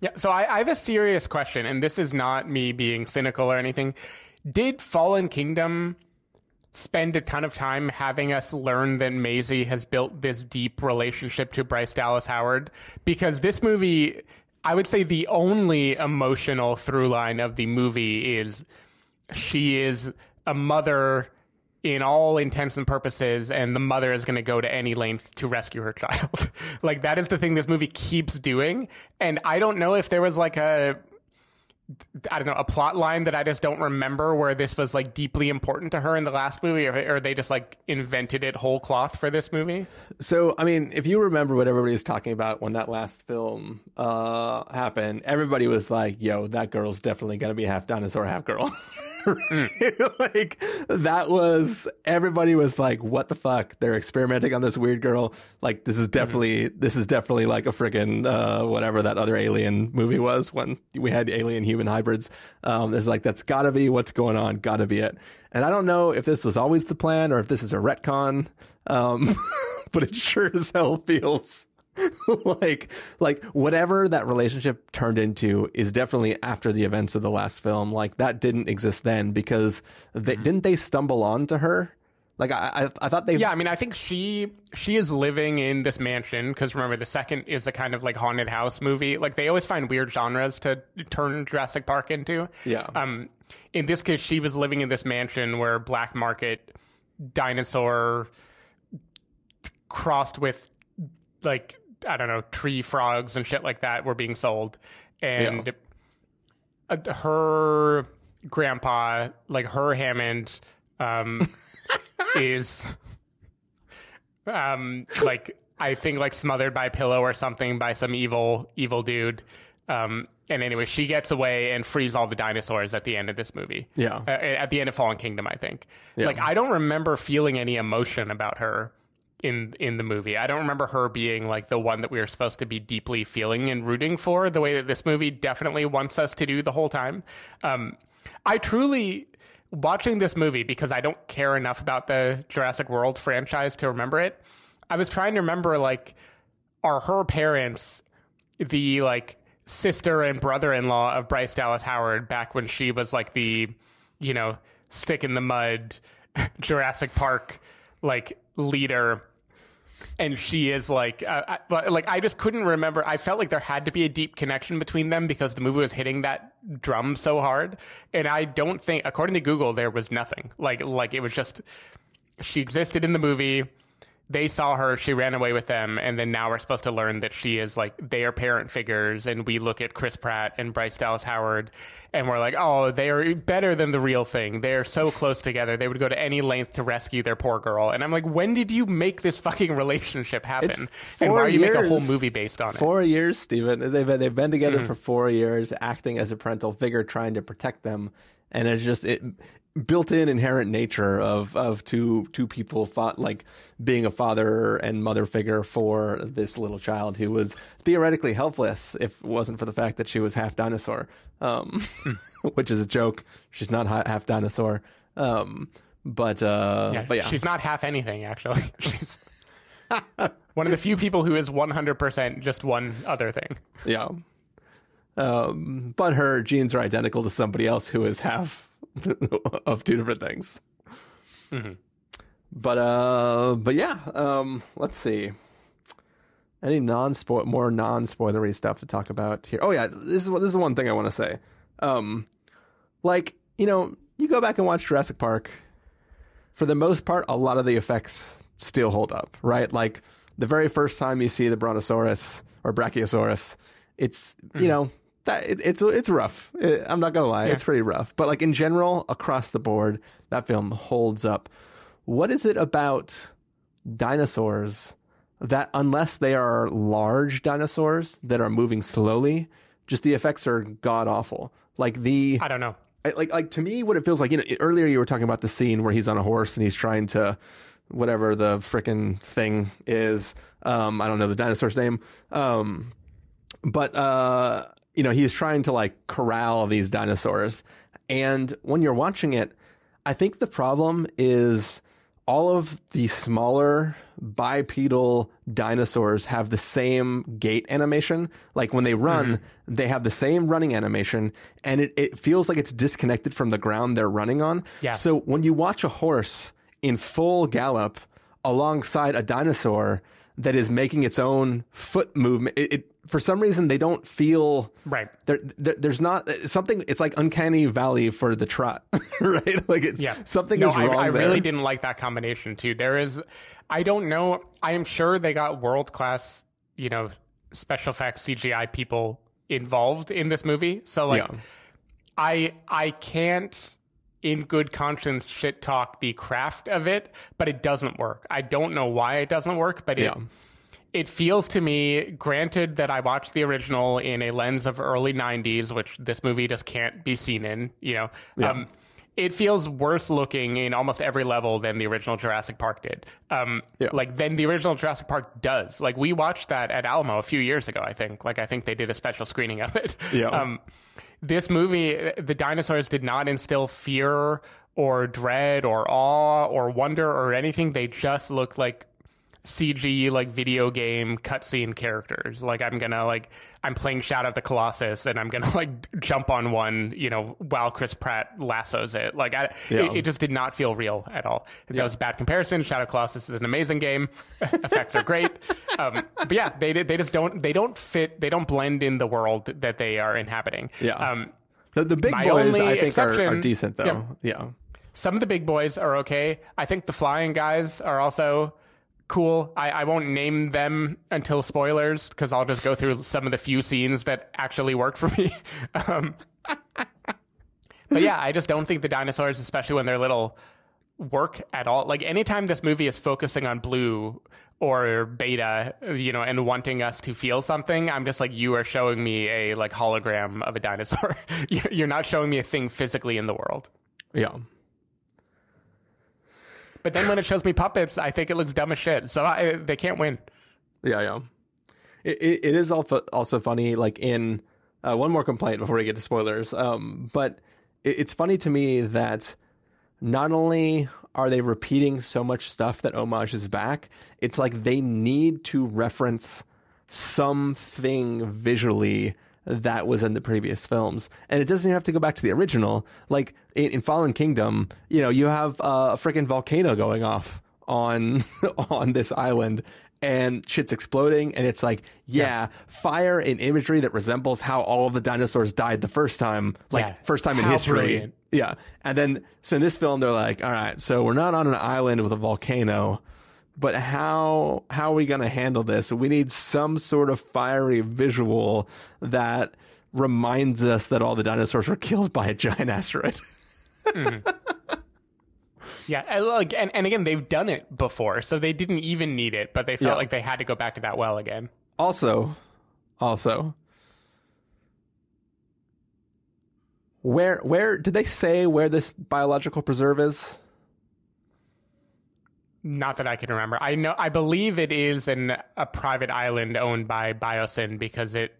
Yeah, so I, I have a serious question, and this is not me being cynical or anything. Did Fallen Kingdom spend a ton of time having us learn that Maisie has built this deep relationship to Bryce Dallas Howard? Because this movie, I would say the only emotional through line of the movie is she is a mother in all intents and purposes, and the mother is going to go to any length to rescue her [laughs] child. like that is the thing this movie keeps doing, and I don't know if there was like a I don't know a plot line that I just don't remember where this was like deeply important to her in the last movie, or, they just like invented it whole cloth for this movie. So, I mean, if you remember what everybody was talking about when that last film uh, happened, everybody was like, yo, that girl's definitely going to be half dinosaur, half girl. [laughs] like, that was, everybody was like, what the fuck? They're experimenting on this weird girl. Like, this is definitely, this is definitely like a freaking, uh, whatever that other alien movie was when we had alien human hybrids. Um, it's like, that's gotta be what's going on, gotta be it. And I don't know if this was always the plan or if this is a retcon. Um, [laughs] but it sure as hell feels [laughs] like like whatever that relationship turned into is definitely after the events of the last film. Like that didn't exist then because they didn't they stumble onto her. Like I I, I thought they Yeah, I mean, I think she she is living in this mansion because remember the second is a kind of like haunted house movie. Like they always find weird genres to turn Jurassic Park into. Yeah. Um, in this case, she was living in this mansion where black market dinosaur crossed with like I don't know tree frogs and shit like that were being sold, and uh, her grandpa, like her Hammond, um, is um like I think like smothered by a pillow or something by some evil evil dude. Um, and anyway, she gets away and frees all the dinosaurs at the end of this movie. Yeah. Uh, at the end of Fallen Kingdom, I think. Yeah. Like I don't remember feeling any emotion about her in in the movie. I don't remember her being like the one that we were supposed to be deeply feeling and rooting for the way that this movie definitely wants us to do the whole time. Um, I truly watching this movie because I don't care enough about the Jurassic World franchise to remember it. I was trying to remember like are her parents the like sister and brother-in-law of Bryce Dallas Howard back when she was like the you know stick in the mud [laughs] Jurassic Park like leader and she is like, uh, I, like I just couldn't remember. I felt like there had to be a deep connection between them because the movie was hitting that drum so hard, and I don't think, according to Google, there was nothing. Like, like it was just she existed in the movie they saw her, she ran away with them, and then now we're supposed to learn that she is like they are parent figures, and we look at Chris Pratt and Bryce Dallas Howard, and we're like, oh, they are better than the real thing. They are so close together. They would go to any length to rescue their poor girl. And I'm like, when did you make this fucking relationship happen? And why are you make a whole movie based on it? Four years, Stephen. They've been, they've been together mm-hmm. for four years, acting as a parental figure, trying to protect them and it's just it built-in inherent nature of of two two people fought, like being a father and mother figure for this little child who was theoretically helpless if it wasn't for the fact that she was half dinosaur, um, [laughs] which is a joke. She's not half dinosaur, um, but uh, yeah, but yeah, she's not half anything actually. [laughs] she's one of the few people who is one hundred percent just one other thing. Yeah. Um, but her genes are identical to somebody else who is half [laughs] of two different things. Mm-hmm. But uh, but yeah. Um, let's see. Any non spoil more non spoilery stuff to talk about here? Oh yeah, this is this is one thing I want to say. Um, like you know, you go back and watch Jurassic Park. For the most part, a lot of the effects still hold up, right? Like the very first time you see the Brontosaurus or Brachiosaurus, it's mm-hmm. you know that it, it's it's rough. It, I'm not gonna lie, yeah. it's pretty rough. But like in general, across the board, that film holds up. What is it about dinosaurs that, unless they are large dinosaurs that are moving slowly, just the effects are god awful. Like the I don't know. like like to me, what it feels like. You know, earlier you were talking about the scene where he's on a horse and he's trying to whatever the freaking thing is. Um, I don't know the dinosaur's name. Um, but uh, you know, he's trying to like corral these dinosaurs. And when you're watching it, I think the problem is all of the smaller bipedal dinosaurs have the same gait animation. Like when they run, mm-hmm. they have the same running animation and it, it feels like it's disconnected from the ground they're running on. Yeah. So when you watch a horse in full gallop alongside a dinosaur that is making its own foot movement, it, it for some reason they don't feel right. There, there, there's not something. It's like uncanny valley for the trot, [laughs] right? Like it's yeah. something no, is wrong. I, I really didn't like that combination too. There is, I don't know. I am sure they got world class, you know, special effects CGI people involved in this movie. So like, yeah. I I can't in good conscience shit talk the craft of it, but it doesn't work. I don't know why it doesn't work, but it. Yeah it feels to me, granted that I watched the original in a lens of early 90s, which this movie just can't be seen in, you know. Yeah. Um, it feels worse looking in almost every level than the original Jurassic Park did. Um, yeah. Like than the original Jurassic Park does. Like we watched that at Alamo a few years ago. I think. Like I think they did a special screening of it. Yeah. [laughs] Um, this movie, the dinosaurs did not instill fear or dread or awe or wonder or anything. They just looked like CG like video game cutscene characters. Like I'm gonna like I'm playing Shadow of the Colossus and I'm gonna [laughs] like jump on one, you know, while Chris Pratt lassos it. Like I, yeah. it, it, just did not feel real at all. That yeah. was a bad comparison. Shadow of Colossus is an amazing game. [laughs] Effects are great, um, but yeah, they they just don't they don't fit. They don't blend in the world that they are inhabiting. Yeah. Um, the, the big boys, I think, are, are, decent though. Yeah. yeah. Some of the big boys are okay. I think the flying guys are also cool. I, I won't name them until spoilers because I'll just go through some of the few scenes that actually work for [laughs] me. um, but yeah, I just don't think the dinosaurs, especially when they're little, work at all. Like anytime this movie is focusing on blue or beta, you know, and wanting us to feel something, I'm just like, you are showing me a like hologram of a dinosaur. [laughs] You're not showing me a thing physically in the world. Yeah. But then when it shows me puppets, I think it looks dumb as shit. So I, they can't win. Yeah, yeah. It, it, it is also funny. Like in uh, one more complaint before we get to spoilers. Um, but it, it's funny to me that not only are they repeating so much stuff that homage is back, it's like they need to reference something visually that was in the previous films. And it doesn't even have to go back to the original. Like in, in Fallen Kingdom, you know, you have uh, a freaking volcano going off on [laughs] on this island and shit's exploding and it's like yeah, fire and imagery that resembles how all of the dinosaurs died the first time like Yeah. first time in How history. brilliant. yeah. And then so in this film they're like all right so we're not on an island with a volcano but how how are we going to handle this? We need some sort of fiery visual that reminds us that all the dinosaurs were [laughs] killed by a giant asteroid [laughs] Mm-hmm. Yeah, and, like, and, and again, they've done it before, so they didn't even need it, but they felt Yeah. like they had to go back to that well again. Also, also, where where did they say where this biological preserve is? Not that I can remember. I know, I believe it is an a private island owned by Biosyn because it,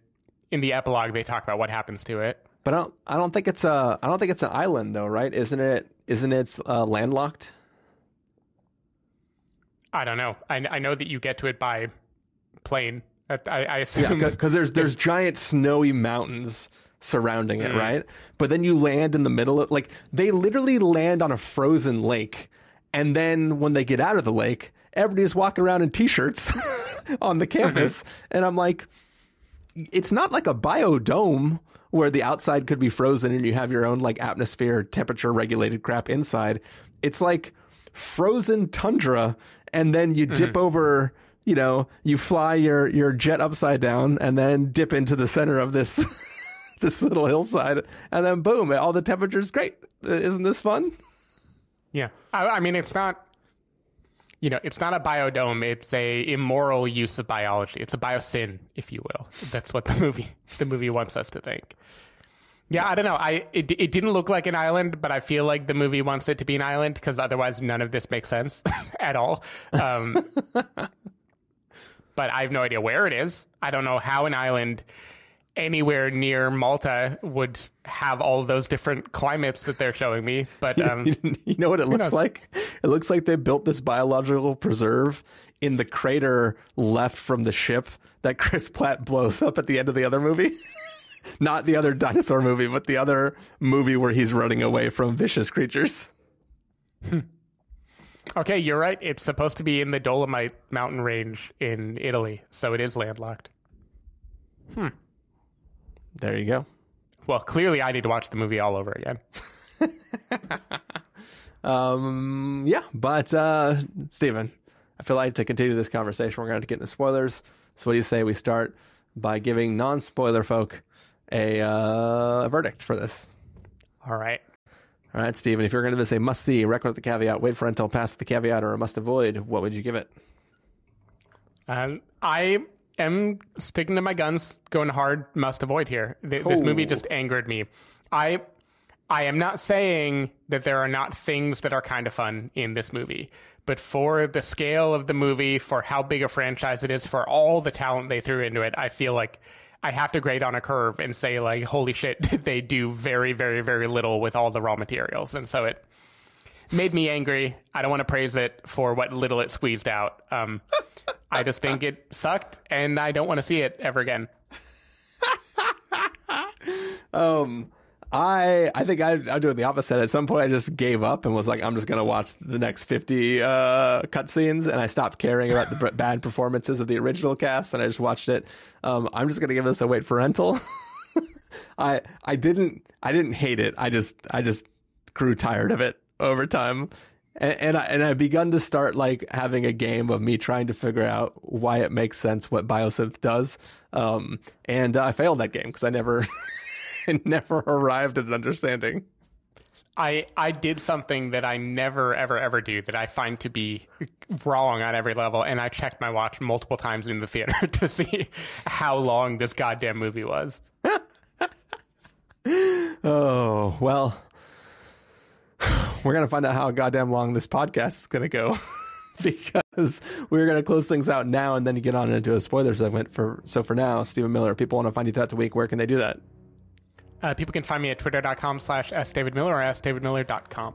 in the epilogue, they talk about what happens to it. But I don't I don't think it's a I don't think it's an island though, right? Isn't it? Isn't it uh, landlocked? I don't know. I, I know that you get to it by plane. I, I assume. Yeah, because there's [laughs] there's giant snowy mountains surrounding it, right? But then you land in the middle of like they literally land on a frozen lake, and then when they get out of the lake, everybody's walking around in t-shirts [laughs] on the campus, and I'm like, it's not like a biodome where the outside could be frozen and you have your own like atmosphere temperature regulated crap inside. It's like frozen tundra and then you dip over, you know, you fly your your jet upside down and then dip into the center of this [laughs] this little hillside and then boom, all the temperature's great. Uh, Isn't this fun? Yeah, I, I mean, it's not. You know, it's not a biodome. It's a immoral use of biology. It's a biosin, if you will. That's what the [laughs] movie the movie wants us to think. Yeah, I don't know. I it, it didn't look like an island, but I feel like the movie wants it to be an island because otherwise none of this makes sense [laughs] at all. Um, [laughs] but I have no idea where it is. I don't know how an island anywhere near Malta would have all those different climates that they're showing me. But [laughs] um, [laughs] you know what it looks knows? like? It looks like they built this biological preserve in the crater left from the ship that [laughs] Chris Pratt blows up at the end of the other movie. Not the other dinosaur movie, but the other movie where he's running away from vicious creatures. Okay, you're right. It's supposed to be in the Dolomite mountain range in Italy, so it is landlocked. There you go. Well, clearly I need to watch the movie all over again. [laughs] Um, yeah, but uh, Steven, I feel like to continue this conversation, we're going to have to get into spoilers. So, what do you say we start by giving non-spoiler folk a, uh, a verdict for this? All right. All right, Stephen, if you're going to say must see, recommend with the caveat, wait for until past with the caveat, or a must avoid, what would you give it? Um, I am sticking to my guns, going hard, must avoid here. Th- This movie just angered me. I I am not saying that there are not things that are kind of fun in this movie, but for the scale of the movie, for how big a franchise it is, for all the talent they threw into it, I feel like I have to grade on a curve and say like, holy shit, [laughs] they do very, very, very little with all the raw materials, and so it made me angry. I don't want to praise it for what little it squeezed out. Um, I just think it sucked, and I don't want to see it ever again. [laughs] Um, I I think I I'm doing the opposite. At some point, I just gave up and was like, I'm just gonna watch the next 50 uh, cutscenes, and I stopped caring about the [laughs] bad performances of the original cast, and I just watched it. Um, I'm just gonna give this a wait for rental. [laughs] I I didn't I didn't hate it. I just I just grew tired of it over time. And, and I and I begun to start like having a game of me trying to figure out why it makes sense what Biosyn does, um, and uh, I failed that game because I never [laughs] I never arrived at an understanding. I I did something that I never ever ever do that I find to be wrong on every level, and I checked my watch multiple times in the theater [laughs] to see how long this goddamn movie was. [laughs] Oh well, [sighs] we're gonna find out how goddamn long this podcast is gonna go [laughs] because we're gonna close things out now and then get on into a spoiler segment. For so for now, Stephen Miller, if people want to find you throughout the week. Where can they do that? Uh, people can find me at twitter.com slash s david miller or s david sdavidmiller.com.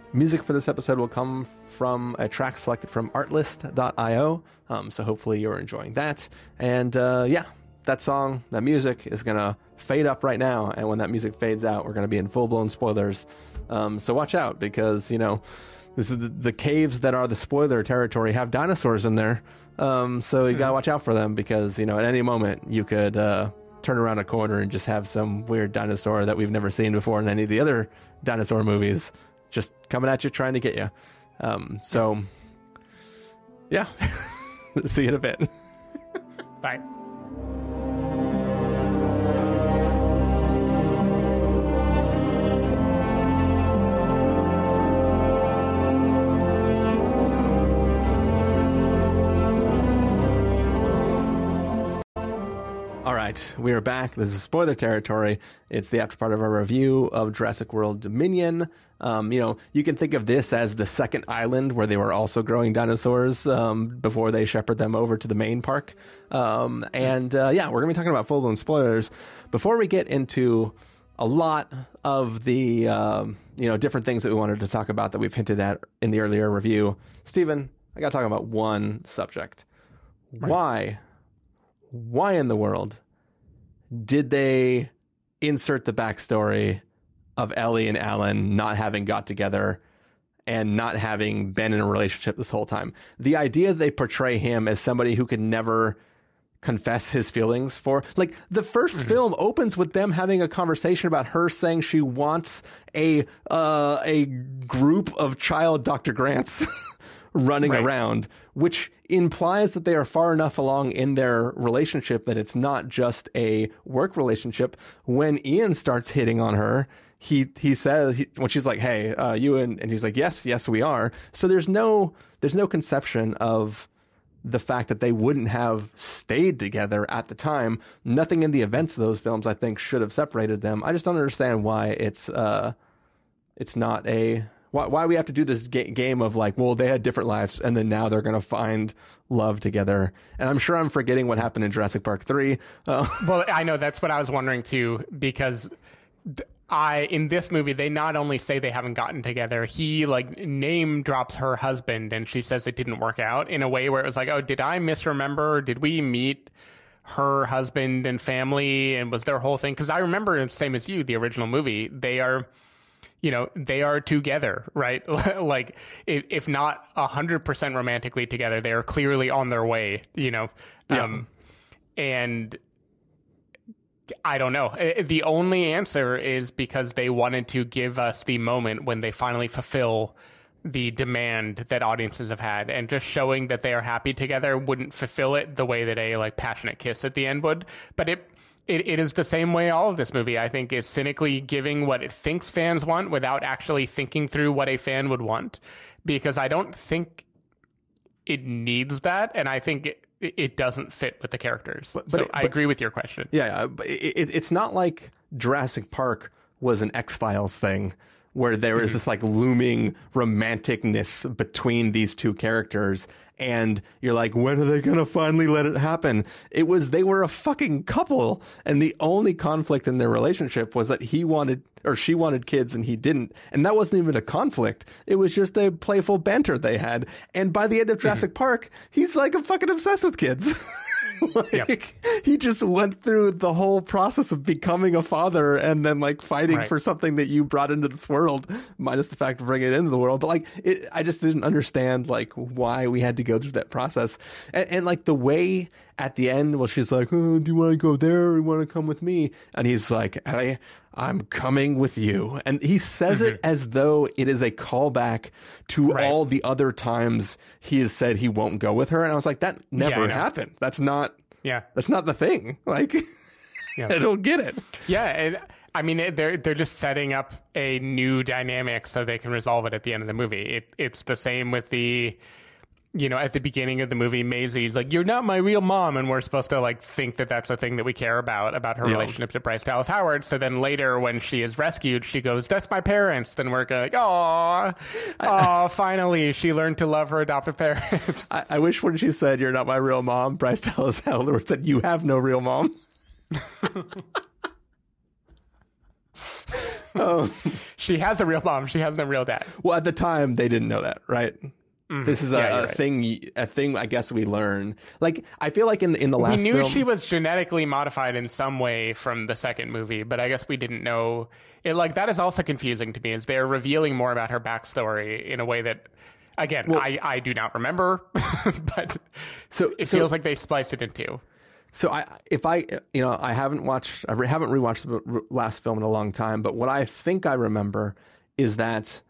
Music for this episode will come from a track selected from artlist.io. Um, so hopefully you're enjoying that. And uh, yeah, that song, that music is going to fade up right now. And when that music fades out, we're going to be in full blown spoilers. Um, so watch out because, you know, this is the, the, caves that are the spoiler territory have dinosaurs in there. Um, so you got to watch out for them because, you know, at any moment you could. Uh, turn around a corner and just have some weird dinosaur that we've never seen before in any of the other dinosaur movies just coming at you, trying to get you. Um, so, yeah. [laughs] See you in a bit. Bye. Right, we are back. This is spoiler territory. It's the after part of our review of Jurassic World Dominion. Um, you know, you can think of this as the second island where they were also growing dinosaurs um, before they shepherd them over to the main park. Um, and uh, yeah, we're going to be talking about full blown spoilers. Before we get into a lot of the um, you know different things that we wanted to talk about that we've hinted at in the earlier review, Stephen, I got to talk about one subject. Right. Why? why in the world did they insert the backstory of Ellie and Alan not having got together and not having been in a relationship this whole time? The idea they portray him as somebody who could never confess his feelings for like the 1st mm-hmm. film opens with them having a conversation about her saying she wants a uh, a group of child Dr. Grants [laughs] running right. around, which implies that they are far enough along in their relationship that it's not just a work relationship. When Ian starts hitting on her, he he says he, when she's like, "Hey, uh, you and," and he's like, "Yes, yes, we are." So there's no there's no conception of the fact that they wouldn't have stayed together at the time. Nothing in the events of those films, I think, should have separated them. I just don't understand why it's uh, it's not a why, why we have to do this ga- game of like, well, they had different lives and then now they're going to find love together. And I'm sure I'm forgetting what happened in Jurassic Park 3. Uh, [laughs] well, I know that's what I was wondering too, because I, in this movie, they not only say they haven't gotten together, he like name drops her husband and she says it didn't work out in a way where it was like, oh, did I misremember? Did we meet? her husband and family and was their whole thing because i remember the same as you the original movie they are you know they are together right [laughs] like if, if not 100% romantically together they are clearly on their way you know yeah. um and I don't know. The only answer is because they wanted to give us the moment when they finally fulfill the demand that audiences have had and just showing that they are happy together wouldn't fulfill it the way that a like passionate kiss at the end would but it it, it is the same way all of this movie, I think, is cynically giving what it thinks fans want without actually thinking through what a fan would want. Because I don't think it needs that. And I think it, it doesn't fit with the characters. But, but so it, I agree with your question. Yeah, it, it's not like Jurassic Park was an X Files thing where there is mm-hmm. this like looming romanticness between these two characters and you're like when are they going to finally let it happen it was they were a fucking couple and the only conflict in their relationship was that he wanted or she wanted kids and he didn't and that wasn't even a conflict it was just a playful banter they had and by the end of. Jurassic. [laughs] Park he's like I'm fucking obsessed with kids [laughs] [laughs] like, yep. he just went through the whole process of becoming a father and then like fighting right. for something that you brought into this world, minus the fact of bringing it into the world. But like, it, I just didn't understand like why we had to go through that process. And, and like the way at the end, well, she's like, oh, do you want to go there or you want to come with me? And he's like, I, I'm coming with you. And he says mm-hmm. it as though it is a callback to right. all the other times he has said he won't go with her. And I was like, that never yeah, happened. That's not, yeah, that's not the thing. [laughs] Like, yeah. I don't get it. Yeah. It, I mean, they're, they're just setting up a new dynamic so they can resolve it at the end of the movie. It, it's the same with the, you know, at the beginning of the movie, Maisie's like, "You're not my real mom," and we're supposed to like think that that's a thing that we care about about her Yeah. relationship to Bryce Dallas Howard. So then later, when she is rescued, she goes, "That's my parents." Then we're going, "Oh, oh, finally, she learned to love her adoptive parents." I, I wish when she said, You're not my real mom, Bryce Dallas Howard said, You have no real mom. [laughs] Um, she has a real mom. She has no real dad. Well, at the time, they didn't know that, right? Mm-hmm. This is a. Yeah, a right. thing. A thing. I guess we learn. Like I feel like in in the last, We knew film, she was genetically modified in some way from the second movie, but I guess we didn't know it. Like that is also confusing to me. Is they're revealing more about her backstory in a way that, again, I I do not remember, [laughs] but so it so, feels like they spliced it in two. So I, if I, you know, I haven't watched, I haven't rewatched the last film in a long time, but what I think I remember is that,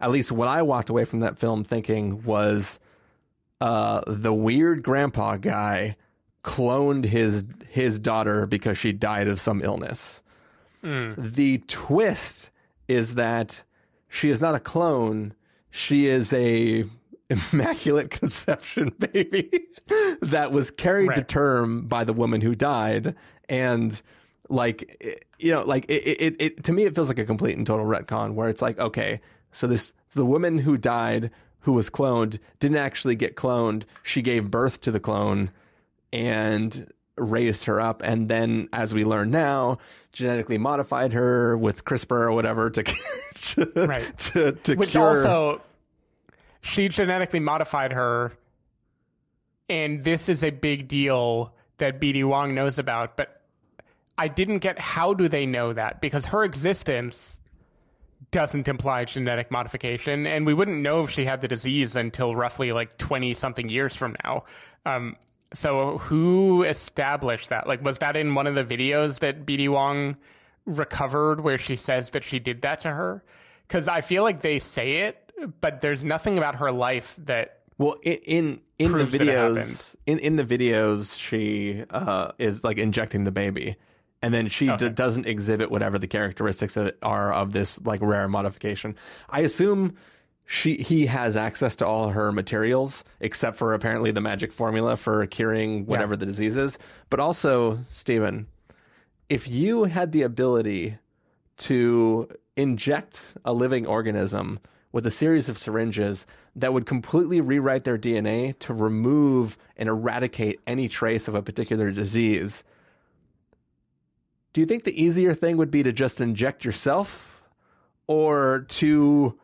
at least what I walked away from that film thinking was, uh, the weird grandpa guy cloned his his daughter because she died of some illness. The twist is that she is not a clone; she is a [laughs] immaculate conception baby [laughs] that was carried to term by the woman who died. And like you know like it, it, it to me it feels like a complete and total retcon where it's like okay so this the woman who died who was cloned didn't actually get cloned she gave birth to the clone and raised her up and then as we learn now genetically modified her with CRISPR or whatever to [laughs] to Right. to, to Which cure also, she genetically modified her, and this is a big deal that BD Wong knows about. But I didn't get how do they know that because her existence doesn't imply genetic modification, and we wouldn't know if she had the disease until roughly like twenty something years from now. Um, so who established that? Like, was that in one of the videos that BD Wong recovered where she says that she did that to her? Because I feel like they say it, but there's nothing about her life that Well, in in, in the proves that it videos, in in the videos, she uh, is like injecting the baby, and then she d- doesn't exhibit whatever the characteristics of are of this like rare modification. I assume she he has access to all her materials except for apparently the magic formula for curing whatever the disease is. But also, Stephen, if you had the ability to inject a living organism with a series of syringes that would completely rewrite their DNA to remove and eradicate any trace of a particular disease. Do you think the easier thing would be to just inject yourself or to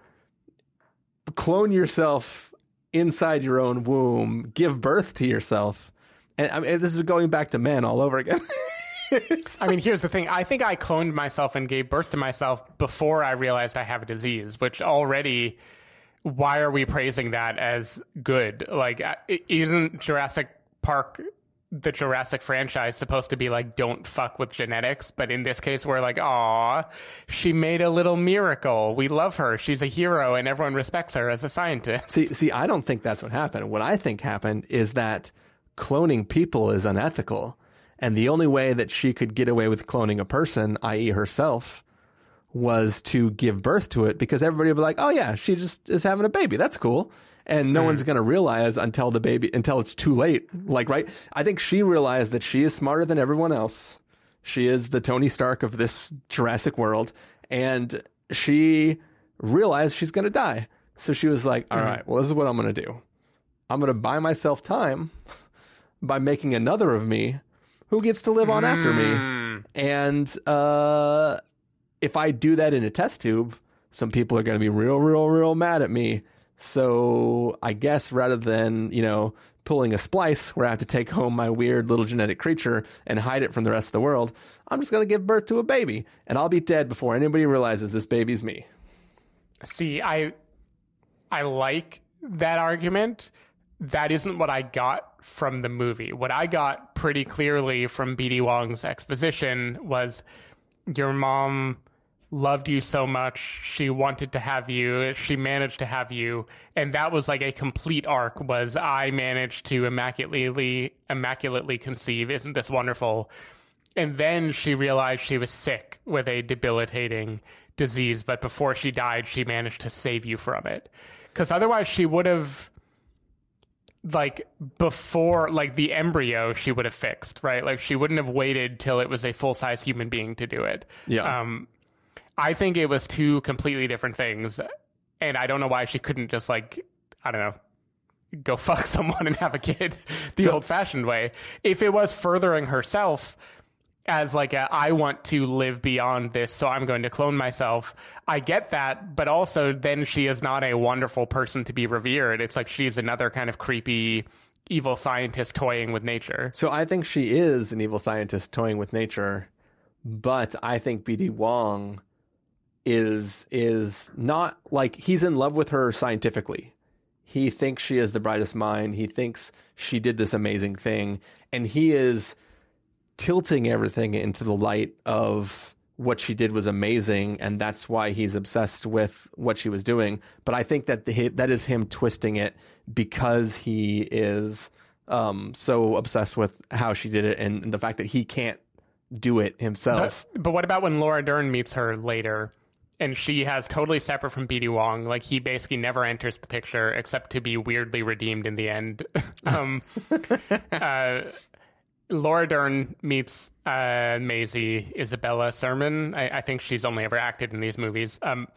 clone yourself inside your own womb, give birth to yourself? And I mean, this is going back to men all over again. [laughs] I mean, here's the thing. I think I cloned myself and gave birth to myself before I realized I have a disease, which already, why are we praising that as good? Like, isn't Jurassic Park, the Jurassic franchise, supposed to be like, don't fuck with genetics? But in this case, we're like, aw, she made a little miracle. We love her. She's a hero, and everyone respects her as a scientist. See, see, I don't think that's what happened. What I think happened is that cloning people is unethical, and the only way that she could get away with cloning a person, i.e., herself, was to give birth to it because everybody would be like, "Oh yeah, she just is having a baby. That's cool." And no one's mm. going to realize until the baby until it's too late. Like, right? I think she realized that she is smarter than everyone else. She is the Tony Stark of this Jurassic world, and she realized she's going to die. So she was like, "All mm-hmm. right, well, this is what I'm going to do. I'm going to buy myself time [laughs] by making another of me who gets to live on after me. Mm. And uh, if I do that in a test tube, some people are going to be real, real, real mad at me. So I guess rather than, you know, pulling a splice where I have to take home my weird little genetic creature and hide it from the rest of the world, I'm just going to give birth to a baby and I'll be dead before anybody realizes this baby's me. See, I I like that argument. That isn't what I got from the movie. What I got pretty clearly from BD Wong's exposition was your mom loved you so much. She wanted to have you. She managed to have you. And that was like a complete arc was I managed to immaculately immaculately conceive. Isn't this wonderful? And then she realized she was sick with a debilitating disease, but before she died, she managed to save you from it. Because otherwise, she would have like before like the embryo she would have fixed right like she wouldn't have waited till it was a full-size human being to do it Yeah. um i think it was two completely different things and i don't know why she couldn't just like i don't know go [laughs] fuck someone and have a kid [laughs] the old-fashioned way if it was furthering herself as like a, I want to live beyond this, so I'm going to clone myself. I get that, but also then she is not a wonderful person to be revered. It's like she's another kind of creepy evil scientist toying with nature. So I think she is an evil scientist toying with nature, but I think BD Wong is is not like he's in love with her scientifically. He thinks she is the brightest mind. He thinks she did this amazing thing, and he is tilting everything into the light of what she did was amazing, and that's why he's obsessed with what she was doing. But I think that the, that is him twisting it because he is um, so obsessed with how she did it and, and the fact that he can't do it himself. But, but what about when Laura Dern meets her later? And she has totally separate from BD Wong. Like he basically never enters the picture except to be weirdly redeemed in the end. [laughs] um, [laughs] uh, Laura Dern meets uh, Maisie Isabella Sermon. I, I think she's only ever acted in these movies. Um,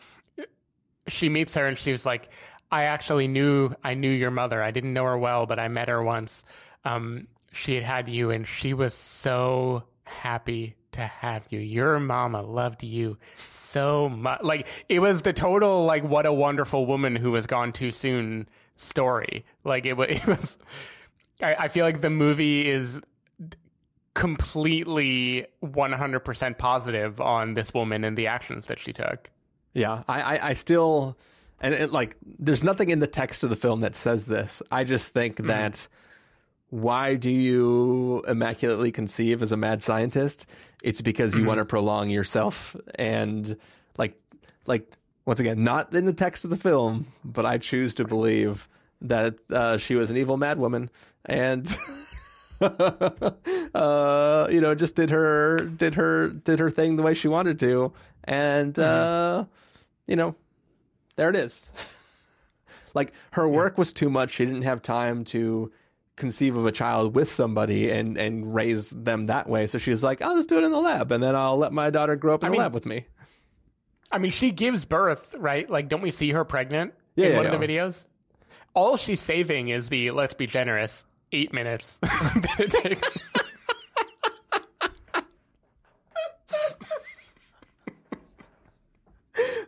she meets her and she was like, "I actually knew I knew your mother. I didn't know her well, but I met her once. Um, she had had you, and she was so happy to have you. Your mama loved you so much. Like it was the total like what a wonderful woman who was gone too soon story. Like it was. It was I, I feel like the movie is completely 100% positive on this woman and the actions that she took. Yeah, I, I, I still, and it, like, there's nothing in the text of the film that says this. I just think mm-hmm. that why do you immaculately conceive as a mad scientist? It's because you want to prolong yourself, and like, like once again, not in the text of the film, but I choose to believe that uh, she was an evil madwoman and. [laughs] uh, you know, just did her did her did her thing the way she wanted to, and uh, you know, there it is. [laughs] like her work was too much; she didn't have time to conceive of a child with somebody and and raise them that way. So she was like, "I'll just do it in the lab, and then I'll let my daughter grow up in the mean- lab with me." I mean, she gives birth, right? Like, don't we see her pregnant Yeah, in yeah, one of the videos? All she's saving is the, let's be generous, eight minutes [laughs] that it takes.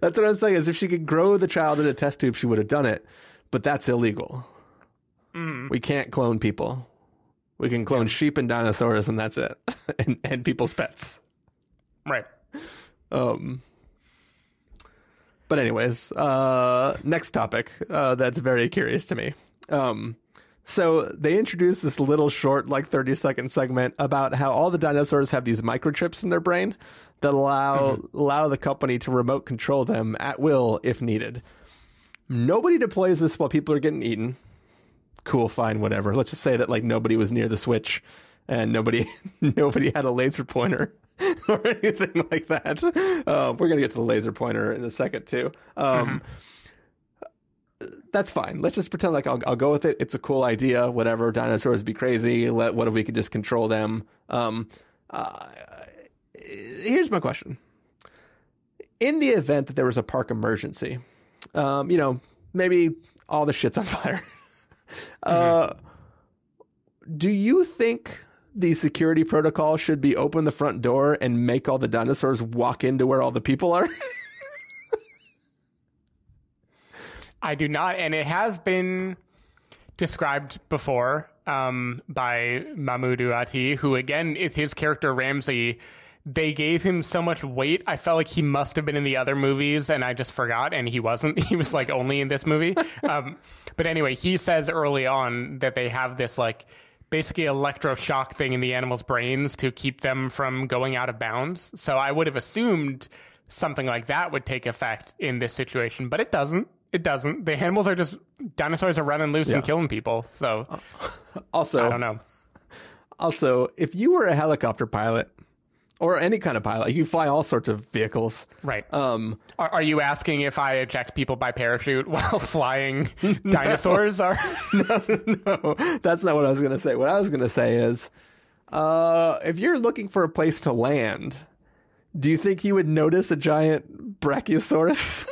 That's what I'm saying. Is if she could grow the child in a test tube, she would have done it. But that's illegal. We can't clone people. We can clone sheep and dinosaurs, and that's it. [laughs] and, and people's pets. right. Um, but anyways, uh, next topic uh, that's very curious to me. Um, so they introduced this little short, like thirty second segment about how all the dinosaurs have these microchips in their brain that allow allow the company to remote control them at will if needed. Nobody deploys this while people are getting eaten. Cool, fine, whatever. Let's just say that like nobody was near the switch and nobody [laughs] nobody had a laser pointer [laughs] or anything like that. Um, we're gonna get to the laser pointer in a second too. Um, That's fine. Let's just pretend like I'll, I'll go with it. It's a cool idea. Whatever. Dinosaurs be crazy. Let what if we could just control them? Um, uh, here's my question: In the event that there was a park emergency, um, you know, maybe all the shit's on fire. Uh, do you think the security protocol should be open the front door and make all the dinosaurs walk into where all the people are? [laughs] I do not, and it has been described before um, by Mamoudou Athie, who again, if his character Ramsey, they gave him so much weight. I felt like he must have been in the other movies, and I just forgot, and he wasn't. [laughs] He was like only in this movie. [laughs] um, but anyway, he says early on that they have this like basically electroshock thing in the animals' brains to keep them from going out of bounds. So I would have assumed something like that would take effect in this situation, but it doesn't. It doesn't. The animals are just dinosaurs are running loose and killing people. So [laughs] also, I don't know. Also, if you were a helicopter pilot or any kind of pilot. You fly all sorts of vehicles. Right. Um, Are, are you asking if I eject people by parachute [laughs] while flying [laughs] dinosaurs? Are [laughs] no, no, that's not what I was going to say. What I was going to say is, uh, if you're looking for a place to land, do you think you would notice a giant brachiosaurus?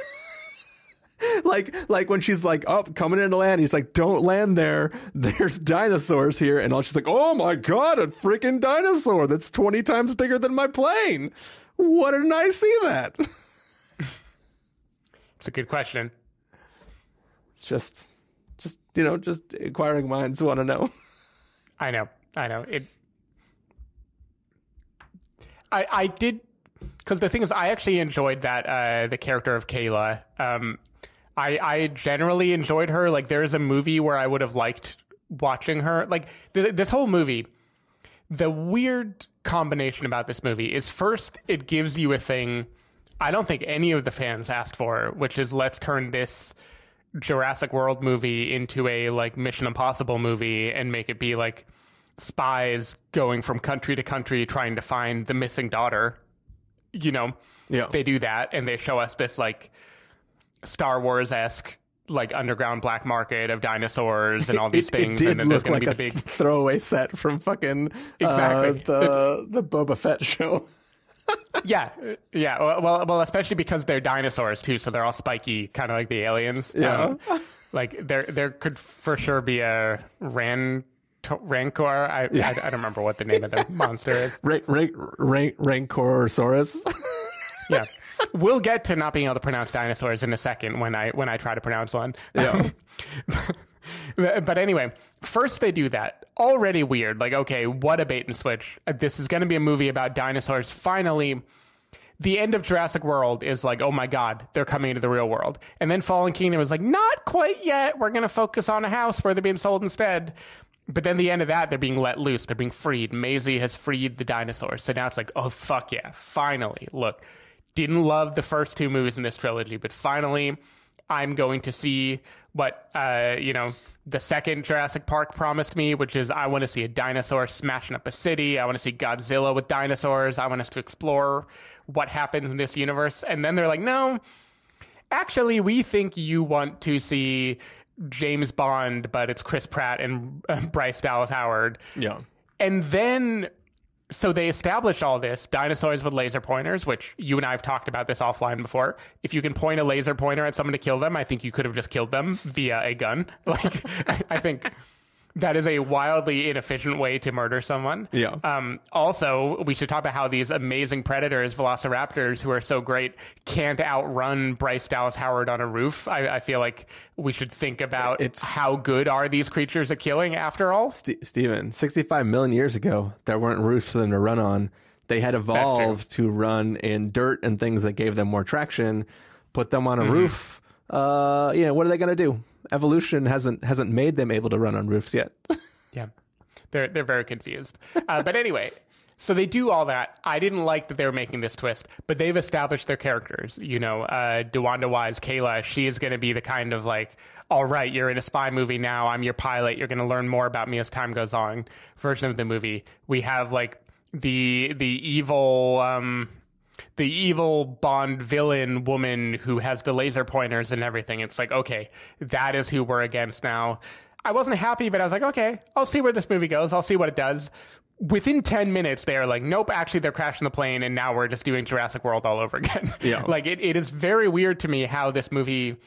[laughs] like, like when she's like, "Oh, coming into land," he's like, "Don't land there. [laughs] There's dinosaurs here," and all she's like, "Oh my god, a freaking dinosaur that's twenty times bigger than my plane." What didn't I see that? [laughs] it's a good question. just, just you know, just inquiring minds want to know. I know, I know it. I I did because the thing is, I actually enjoyed that uh, the character of Kayla. Um, I I generally enjoyed her. Like, there is a movie where I would have liked watching her. Like th- this whole movie. The weird combination about this movie is first, it gives you a thing I don't think any of the fans asked for, which is let's turn this Jurassic World movie into a like Mission Impossible movie and make it be like spies going from country to country trying to find the missing daughter. You know, Yeah. they do that and they show us this like Star Wars esque like underground black market of dinosaurs and all [laughs] these it, things, It did and then there's going like to be the big throwaway set from fucking Exactly. uh, the the Boba Fett show. [laughs] Yeah, uh, yeah. Well, well, especially because they're dinosaurs too, so they're all spiky, kind of like the aliens. Yeah. Um, like there, there could for sure be a ran, rancor. I, I, I don't remember what the name of the [laughs] monster is. Rank, rank, rank, Rancorosaurus. Yeah, we'll get to not being able to pronounce dinosaurs in a second when I when I try to pronounce one. Yeah. but [laughs] but anyway, first they do that. Already weird. Like, okay, what a bait and switch. Uh, This is going to be a movie about dinosaurs. Finally, the end of Jurassic World is like, oh my god, they're coming into the real world. And then Fallen Kingdom was like, not quite yet. We're going to focus on a house where they're being sold instead. But then the end of that, they're being let loose. They're being freed. Maisie has freed the dinosaurs. So now it's like, oh fuck yeah, finally. Look, didn't love the first two movies in this trilogy, but finally, I'm going to see what uh, you know the second Jurassic Park promised me, which is I want to see a dinosaur smashing up a city. I want to see Godzilla with dinosaurs. I want us to explore what happens in this universe. And then they're like, no, actually, we think you want to see James Bond, but it's Chris Pratt and uh, Bryce Dallas Howard. yeah. And then, so they establish all this dinosaurs with laser pointers, which you and I have talked about this offline before. If you can point a laser pointer at someone to kill them, I think you could have just killed them via a gun. [laughs] Like, I, I think that is a wildly inefficient way to murder someone. Yeah. Um, also, we should talk about how these amazing predators, velociraptors, who are so great, can't outrun Bryce Dallas Howard on a roof. I, I feel like we should think about It's- how good are these creatures at killing after all. St- Steven, 65 million years ago, there weren't roofs for them to run on. They had evolved to run in dirt and things that gave them more traction. Put them on a roof. Uh, yeah, what are they going to do? Evolution hasn't hasn't made them able to run on roofs yet. [laughs] Yeah, they're they're very confused. Uh, but anyway, so they do all that. I didn't like that they were making this twist, but they've established their characters. You know, uh, DeWanda Wise, Kayla, she is going to be the kind of like, all right, you're in a spy movie now. I'm your pilot. You're going to learn more about me as time goes on. Version of the movie. We have like the the evil. Um, the evil Bond villain woman who has the laser pointers and everything. It's like, okay, that is who we're against now. I wasn't happy, but I was like, okay, I'll see where this movie goes. I'll see what it does. Within 10 minutes, they're like, nope, actually, they're crashing the plane, and now we're just doing Jurassic World all over again. Yeah. [laughs] like, it, it is very weird to me how this movie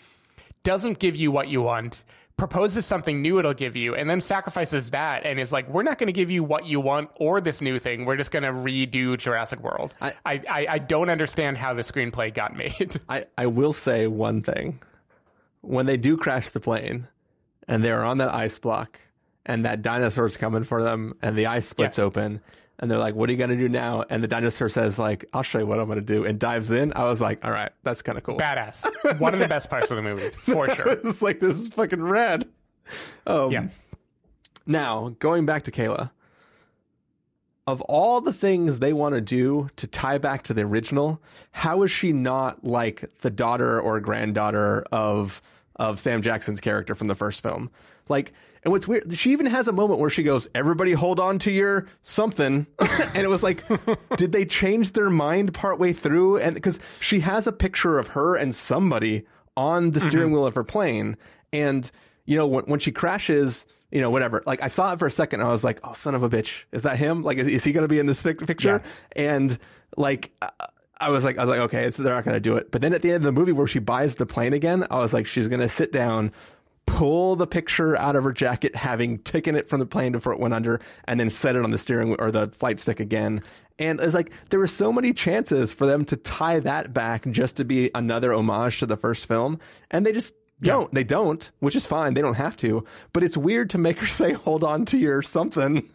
doesn't give you what you want, proposes something new it'll give you, and then sacrifices that and is like, we're not going to give you what you want or this new thing. We're just going to redo Jurassic World. I- I, I, don't understand how the screenplay got made. [laughs] I, I will say one thing. When they do crash the plane and they're on that ice block and that dinosaur's coming for them and the ice splits Yeah. open and they're like, what are you going to do now? And the dinosaur says like, I'll show you what I'm going to do and dives in. I was like, all right, that's kind of cool. Badass. [laughs] One of the best parts of the movie, for sure. [laughs] it's like, this is fucking rad. Um, Yeah. Now, going back to Kayla, of all the things they want to do to tie back to the original, how is she not like the daughter or granddaughter of of Sam Jackson's character from the first film. Like, and what's weird, she even has a moment where she goes, "Everybody, hold on to your something," [laughs] and it was like, did they change their mind partway through? And because she has a picture of her and somebody on the steering wheel of her plane, and you know when, when she crashes. You know, whatever. Like, I saw it for a second. And I was like, "Oh, son of a bitch! Is that him? Like, is, is he going to be in this fic- picture?" And like, uh, I was like, I was like, okay, it's, they're not going to do it. But then at the end of the movie where she buys the plane again, I was like, she's going to sit down, pull the picture out of her jacket, having taken it from the plane before it went under, and then set it on the steering or the flight stick again. And it's like there were so many chances for them to tie that back just to be another homage to the first film, and they just don't. They don't, which is fine. They don't have to. But it's weird to make her [laughs] say, "Hold on to your something."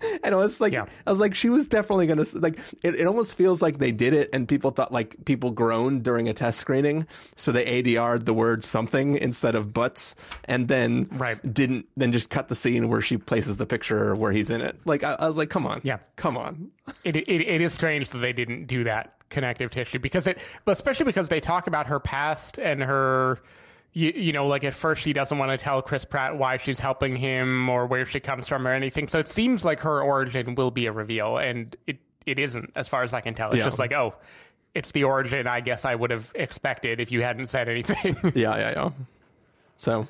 [laughs] And I was like, Yeah. I was like, she was definitely gonna like. It, it almost feels like they did it, and people thought like people groaned during a test screening, so they ADR'd the word something instead of butts, and then Right. didn't then just cut the scene where she places the picture where he's in it. Like I, I was like, come on, Yeah. come on, it, it, it is strange that they didn't do that connective tissue because it, but especially because they talk about her past and her, you, you know, like at first she doesn't want to tell Chris Pratt why she's helping him or where she comes from or anything. So it seems like her origin will be a reveal, and it, it isn't as far as I can tell. It's Yeah. just like, oh, it's the origin I guess I would have expected if you hadn't said anything. [laughs] yeah, yeah, yeah. So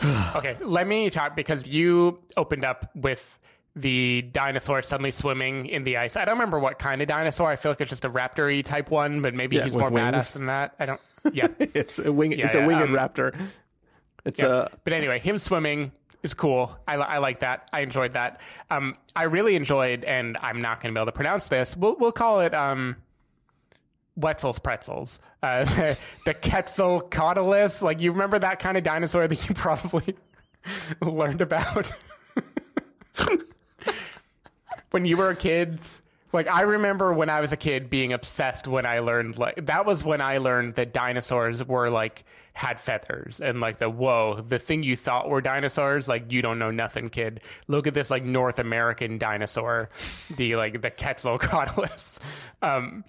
[sighs] Okay, let me talk because you opened up with the dinosaur suddenly swimming in the ice. I don't remember what kind of dinosaur. I feel like it's just a raptor type one, but maybe Yeah, he's more wings. badass than that. I don't. Yeah, [laughs] it's a wing. Yeah, it's yeah, a winged um, raptor. It's yeah. a but anyway, him swimming is cool. I, I like that. I enjoyed that. Um, I really enjoyed, and I'm not going to be able to pronounce this. We'll we'll call it um. Wetzel's pretzels, uh, the, [laughs] the Quetzalcoatlus. Like you remember that kind of dinosaur that you [laughs] probably learned about when you were a kid. Like I remember when I was a kid being obsessed when I learned like that was when I learned that dinosaurs were like had feathers and like the whoa the thing you thought were dinosaurs like you don't know nothing kid look at this like North American dinosaur the like the Quetzalcoatlus [laughs] um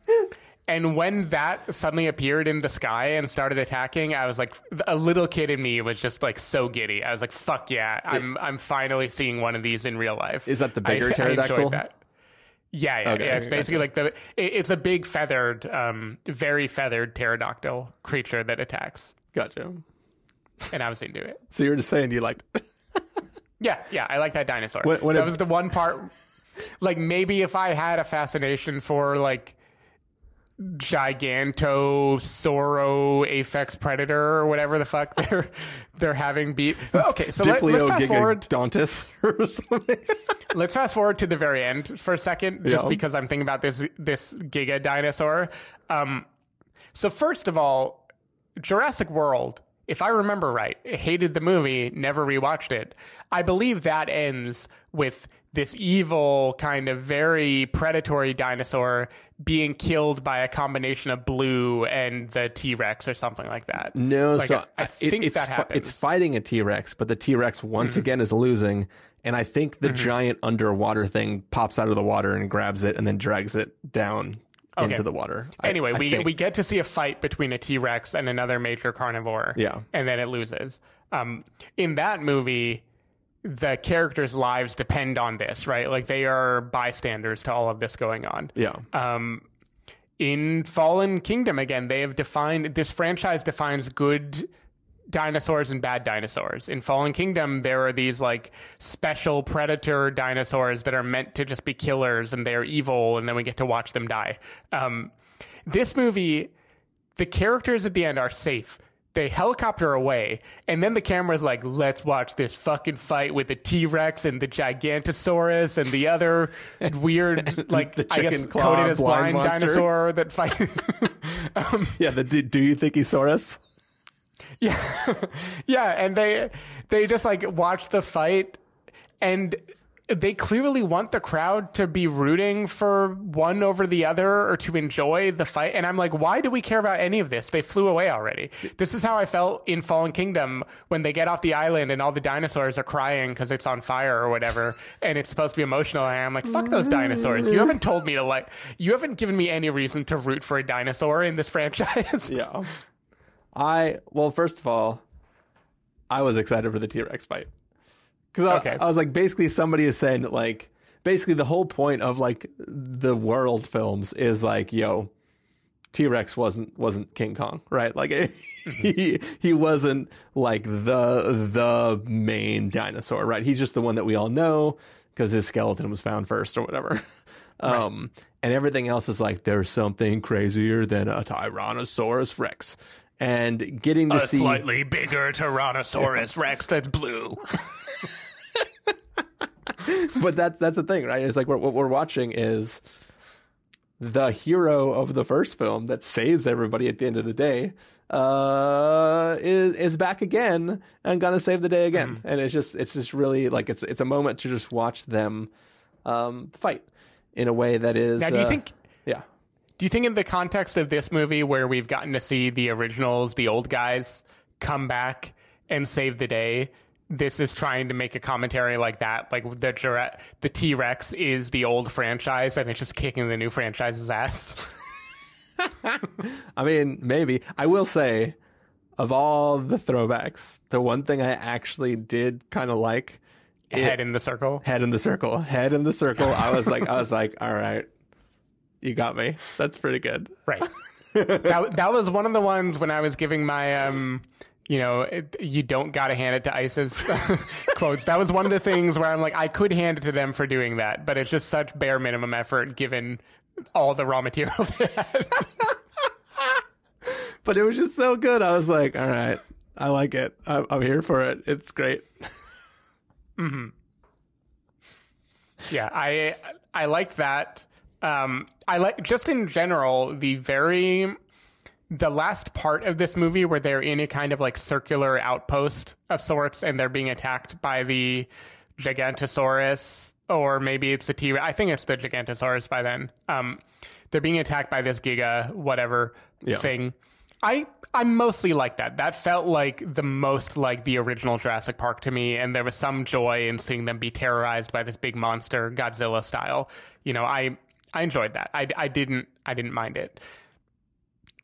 and when that suddenly appeared in the sky and started attacking, I was like, a little kid in me was just like so giddy. I was like, "Fuck yeah! I'm I'm finally seeing one of these in real life." Is that the I- bigger I pterodactyl? enjoyed that. Yeah, yeah, Okay, yeah. It's basically like the. It, it's a big feathered, um, very feathered pterodactyl creature that attacks, gotcha. and I was into it. So you're just saying you liked. [laughs] Yeah, yeah, I like that dinosaur. When- when that it- was the one part. Like maybe if I had a fascination for like Gigantosauro apex predator or whatever the fuck they're they're having beat. Okay, so let, let's fast forward. Diplodocus [laughs] or something. Let's fast forward to the very end for a second, just Yeah. because I'm thinking about this this Giga dinosaur. Um, so first of all, Jurassic World, if I remember right, hated the movie, never rewatched it. I believe that ends with this evil kind of very predatory dinosaur being killed by a combination of Blue and the T Rex or something like that. No, Like, so I, I think it's that happens. it's fighting a T Rex, but the T Rex once again is losing, and I think the giant underwater thing pops out of the water and grabs it, and then drags it down Okay. into the water. Anyway, I we think. we get to see a fight between a T Rex and another major carnivore. Yeah. and then it loses. Um, in that movie, the characters' lives depend on this, right? Like they are bystanders to all of this going on. yeah, Um, in Fallen Kingdom, again, they have defined this franchise defines good dinosaurs and bad dinosaurs. In Fallen Kingdom, there are these like special predator dinosaurs that are meant to just be killers and they're evil, and then we get to watch them die. Um, this movie, the characters at the end are safe. They helicopter away, and then the camera's like, "Let's watch this fucking fight with the T Rex and the Gigantosaurus and the other [laughs] weird, like the I guess chicken claw coded as blind blind, dinosaur that fight." [laughs] um, yeah. The do, do you think he saw us? yeah, [laughs] yeah, and they they just like watch the fight, and they clearly want the crowd to be rooting for one over the other or to enjoy the fight. And I'm like, why do we care about any of this? They flew away already. This is how I felt in Fallen Kingdom when they get off the island and all the dinosaurs are crying because it's on fire or whatever, [laughs] and it's supposed to be emotional. And I'm like, fuck those dinosaurs. You haven't told me to like. You haven't given me any reason to root for a dinosaur in this franchise. Yeah. I well, first of all, I was excited for the T Rex fight because I, Okay. I was like, basically, somebody is saying that like, basically, the whole point of like the world films is like, yo, T Rex wasn't wasn't King Kong, right? Like [laughs] he he wasn't like the the main dinosaur, right? He's just the one that we all know because his skeleton was found first or whatever. [laughs] Um, and everything else is like there's something crazier than a Tyrannosaurus Rex, and getting to A see slightly bigger Tyrannosaurus [laughs] Rex that's blue. [laughs] but that's that's the thing, right? It's like what what we're watching is the hero of the first film that saves everybody at the end of the day uh is is back again and gonna save the day again Mm-hmm. and it's just it's just really like it's it's a moment to just watch them um fight in a way that is Now, do you uh, think yeah Do you think, in the context of this movie, where we've gotten to see the originals, the old guys, come back and save the day, this is trying to make a commentary like that? Like the the T Rex is the old franchise, and it's just kicking the new franchise's ass. [laughs] I mean, maybe. I will say, of all the throwbacks, the one thing I actually did kind of like Head in the circle. head in the circle, head in the circle. I was like, I was like, all right, you got me. That's pretty good. Right. [laughs] that that was one of the ones when I was giving my um you know it, you don't gotta hand it to ISIS [laughs] quotes. That was one of the things where I'm like I could hand it to them for doing that, but it's just such bare minimum effort given all the raw material they had. [laughs] But it was just so good. I was like, all right, I like it. I'm, I'm here for it. It's great. yeah, I I like that. Um, I like just in general the very the last part of this movie where they're in a kind of like circular outpost of sorts and they're being attacked by the Gigantosaurus or maybe it's the T I think it's the Gigantosaurus by then. Um, they're being attacked by this Giga whatever Yeah. thing. I I mostly like that. That felt like the most like the original Jurassic Park to me, and there was some joy in seeing them be terrorized by this big monster, Godzilla style. You know, I I enjoyed that. I, I didn't I didn't mind it.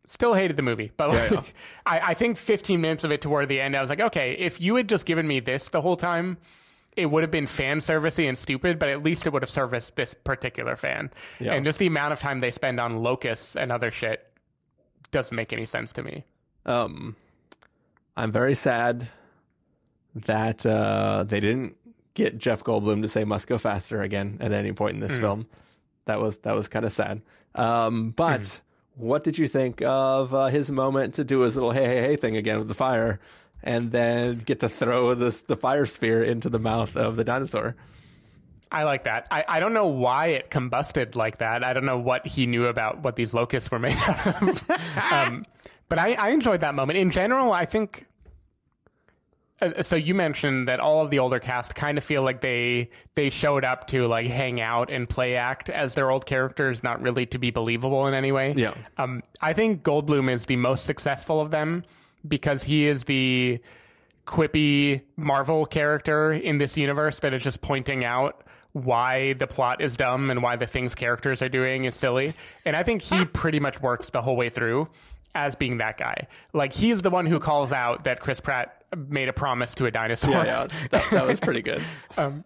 Still hated the movie, but like, yeah. I, I think 15 minutes of it toward the end, I was like, okay, if you had just given me this the whole time, it would have been fan servicey and stupid, but at least it would have serviced this particular fan. Yeah. And just the amount of time they spend on locusts and other shit doesn't make any sense to me. Um, I'm very sad that uh, they didn't get Jeff Goldblum to say "must go faster" again at any point in this film. That was that was kind of sad. Um, but what did you think of uh, his moment to do his little "hey hey hey" thing again with the fire, and then get to throw this the fire sphere into the mouth of the dinosaur? I like that. I, I don't know why it combusted like that. I don't know what he knew about what these locusts were made [laughs] out of. [laughs] um, but I, I enjoyed that moment. In general, I think. Uh, so you mentioned that all of the older cast kind of feel like they they showed up to like hang out and play act as their old characters, not really to be believable in any way. Yeah. Um, I think Goldblum is the most successful of them because he is the quippy Marvel character in this universe that is just pointing out why the plot is dumb and why the things characters are doing is silly. And I think he pretty much works the whole way through as being that guy. Like he's the one who calls out that Chris Pratt made a promise to a dinosaur. Yeah, yeah, that, that was pretty good. [laughs] Um,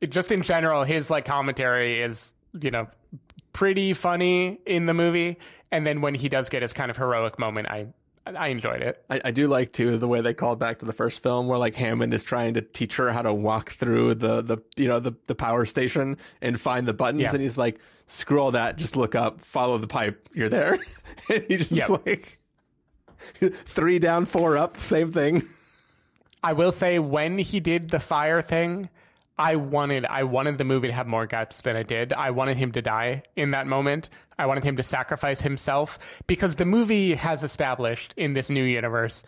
it- just in general, his like commentary is, you know, pretty funny in the movie. And then when he does get his kind of heroic moment, I I enjoyed it. I, I do like too the way they called back to the first film where like Hammond is trying to teach her how to walk through the the you know the, the power station and find the buttons Yeah. and he's like screw all that just look up follow the pipe you're there [laughs] and he just Yep. like [laughs] three down four up same thing I will say when he did the fire thing, I wanted I wanted the movie to have more guts than it did. I wanted him to die in that moment. I wanted him to sacrifice himself because the movie has established in this new universe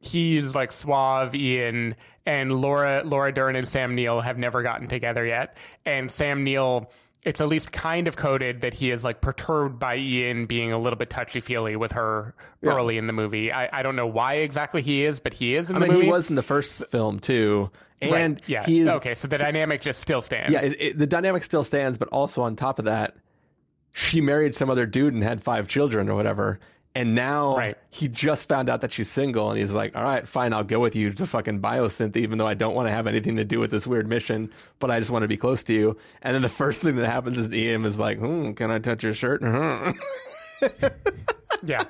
he's like suave Ian and Laura Laura Dern and Sam Neill have never gotten together yet. And Sam Neill it's at least kind of coded that he is like perturbed by Ian being a little bit touchy feely with her early in the movie. I, I don't know why exactly he is, but he is in I the mean movie. he was in the first film too and Right, yeah. he is okay, so the dynamic just still stands. yeah it, it, the dynamic still stands but also on top of that she married some other dude and had five children or whatever And now Right. he just found out that she's single and he's like, all right, fine, I'll go with you to fucking biosyn, even though I don't want to have anything to do with this weird mission, but I just want to be close to you. And then the first thing that happens is Ian is like, hmm, can I touch your shirt? [laughs] yeah.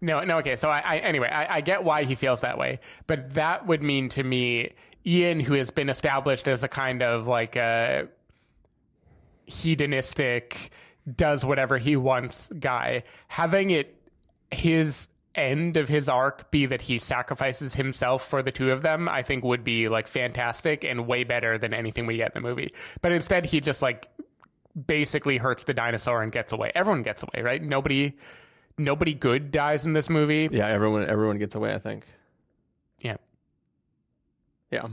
No, no. Okay. So I, I anyway, I, I get why he feels that way, but that would mean to me, Ian, who has been established as a kind of like a hedonistic, does whatever he wants guy, having it his end of his arc be that he sacrifices himself for the two of them, I think would be like fantastic and way better than anything we get in the movie. But instead, he just like basically hurts the dinosaur and gets away. Everyone gets away, right? Nobody nobody good dies in this movie. yeah, everyone, everyone gets away, I think. Yeah. Yeah.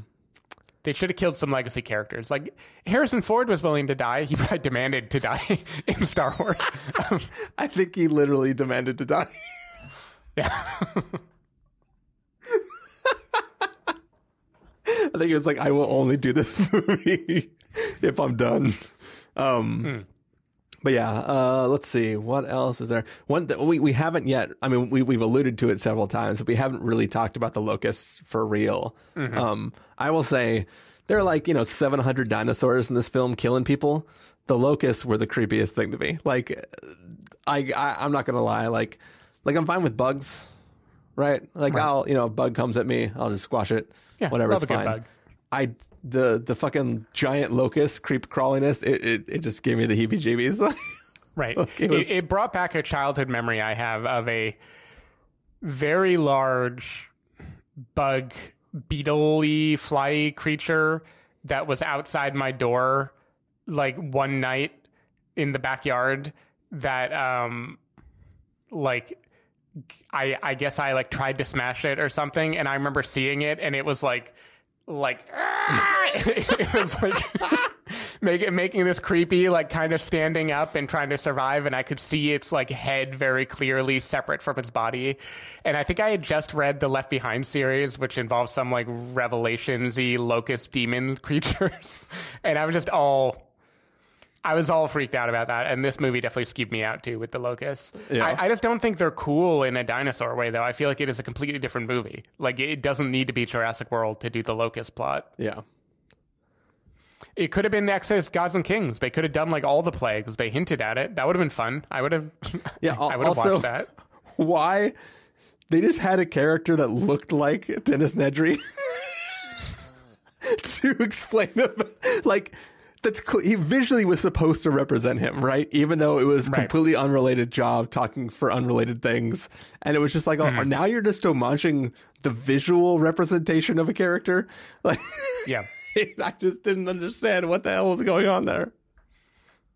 They should have killed some legacy characters. Like Harrison Ford was willing to die. He probably demanded to die [laughs] in Star Wars. Um, [laughs] I think he literally demanded to die. yeah. [laughs] I think it was like, I will only do this movie if I'm done. Um, But yeah, uh, let's see what else is there. One that we we haven't yet. I mean, we we've alluded to it several times, but we haven't really talked about the locusts for real. Um, I will say there are like you know 700 dinosaurs in this film killing people. The locusts were the creepiest thing to me. Like, I, I I'm not gonna lie. Like, like I'm fine with bugs, right? Like I'll you know a bug comes at me, I'll just squash it. Yeah, whatever, it's fine. I the the fucking giant locust creep crawliness. It it, it just gave me the heebie-jeebies. [laughs] Right. Like, it it, was- it brought back a childhood memory I have of a very large bug beetle fly creature that was outside my door like one night in the backyard that um like I I guess I like tried to smash it or something and I remember seeing it and it was like like [laughs] it was like [laughs] make, making this creepy like kind of standing up and trying to survive and i could see its like head very clearly separate from its body. And i think i had just read the left behind series which involves some like revelations-y locust demon [laughs] creatures. And i was just all I was all freaked out about that, and this movie definitely skeeved me out too with the locusts. Yeah. I, I just don't think they're cool in a dinosaur way, though. I feel like it is a completely different movie. Like it doesn't need to be Jurassic World to do the locust plot. yeah. It could have been Exodus Gods and Kings. They could have done like all the plagues. They hinted at it. That would have been fun. I would have. [laughs] Yeah, I would have also- watched that. [laughs] Why they just had a character that looked like Dennis Nedry [laughs] to explain him like that's cl- he visually was supposed to represent him, right? Even though it was Right. completely unrelated job talking for unrelated things, and it was just like, oh, Mm-hmm. now you're just homaging the visual representation of a character. [laughs] Like, Yeah. [laughs] I just didn't understand what the hell was going on there.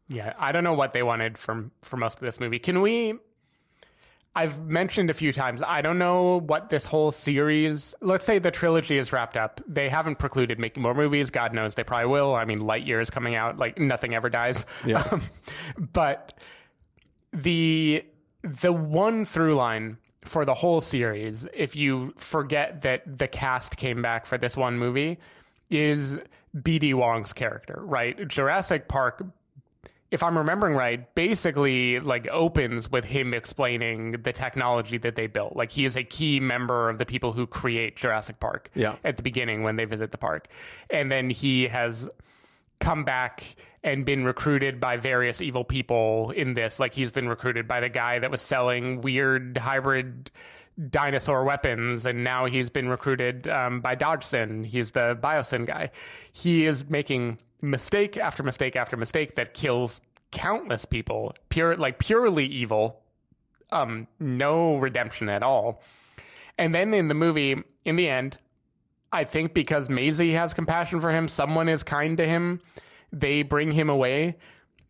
Yeah, I don't know what they wanted from for most of this movie. Can we? I've mentioned a few times. I don't know what this whole series. Let's say the trilogy is wrapped up. They haven't precluded making more movies. God knows they probably will. I mean, Lightyear is coming out. Like nothing ever dies. Yeah. [laughs] Um, but the the one through line for the whole series, if you forget that the cast came back for this one movie, is BD Wong's character, right? Jurassic Park if I'm remembering right, basically like opens with him explaining the technology that they built. Like he is a key member of the people who create Jurassic Park Yeah. at the beginning when they visit the park. And then he has come back and been recruited by various evil people in this. Like he's been recruited by the guy that was selling weird hybrid dinosaur weapons, and now he's been recruited um, by Dodgson. He's the Biosyn guy. He is making mistake after mistake after mistake that kills countless people, pure like purely evil, um, no redemption at all. And then in the movie, in the end, I think because Maisie has compassion for him, someone is kind to him, they bring him away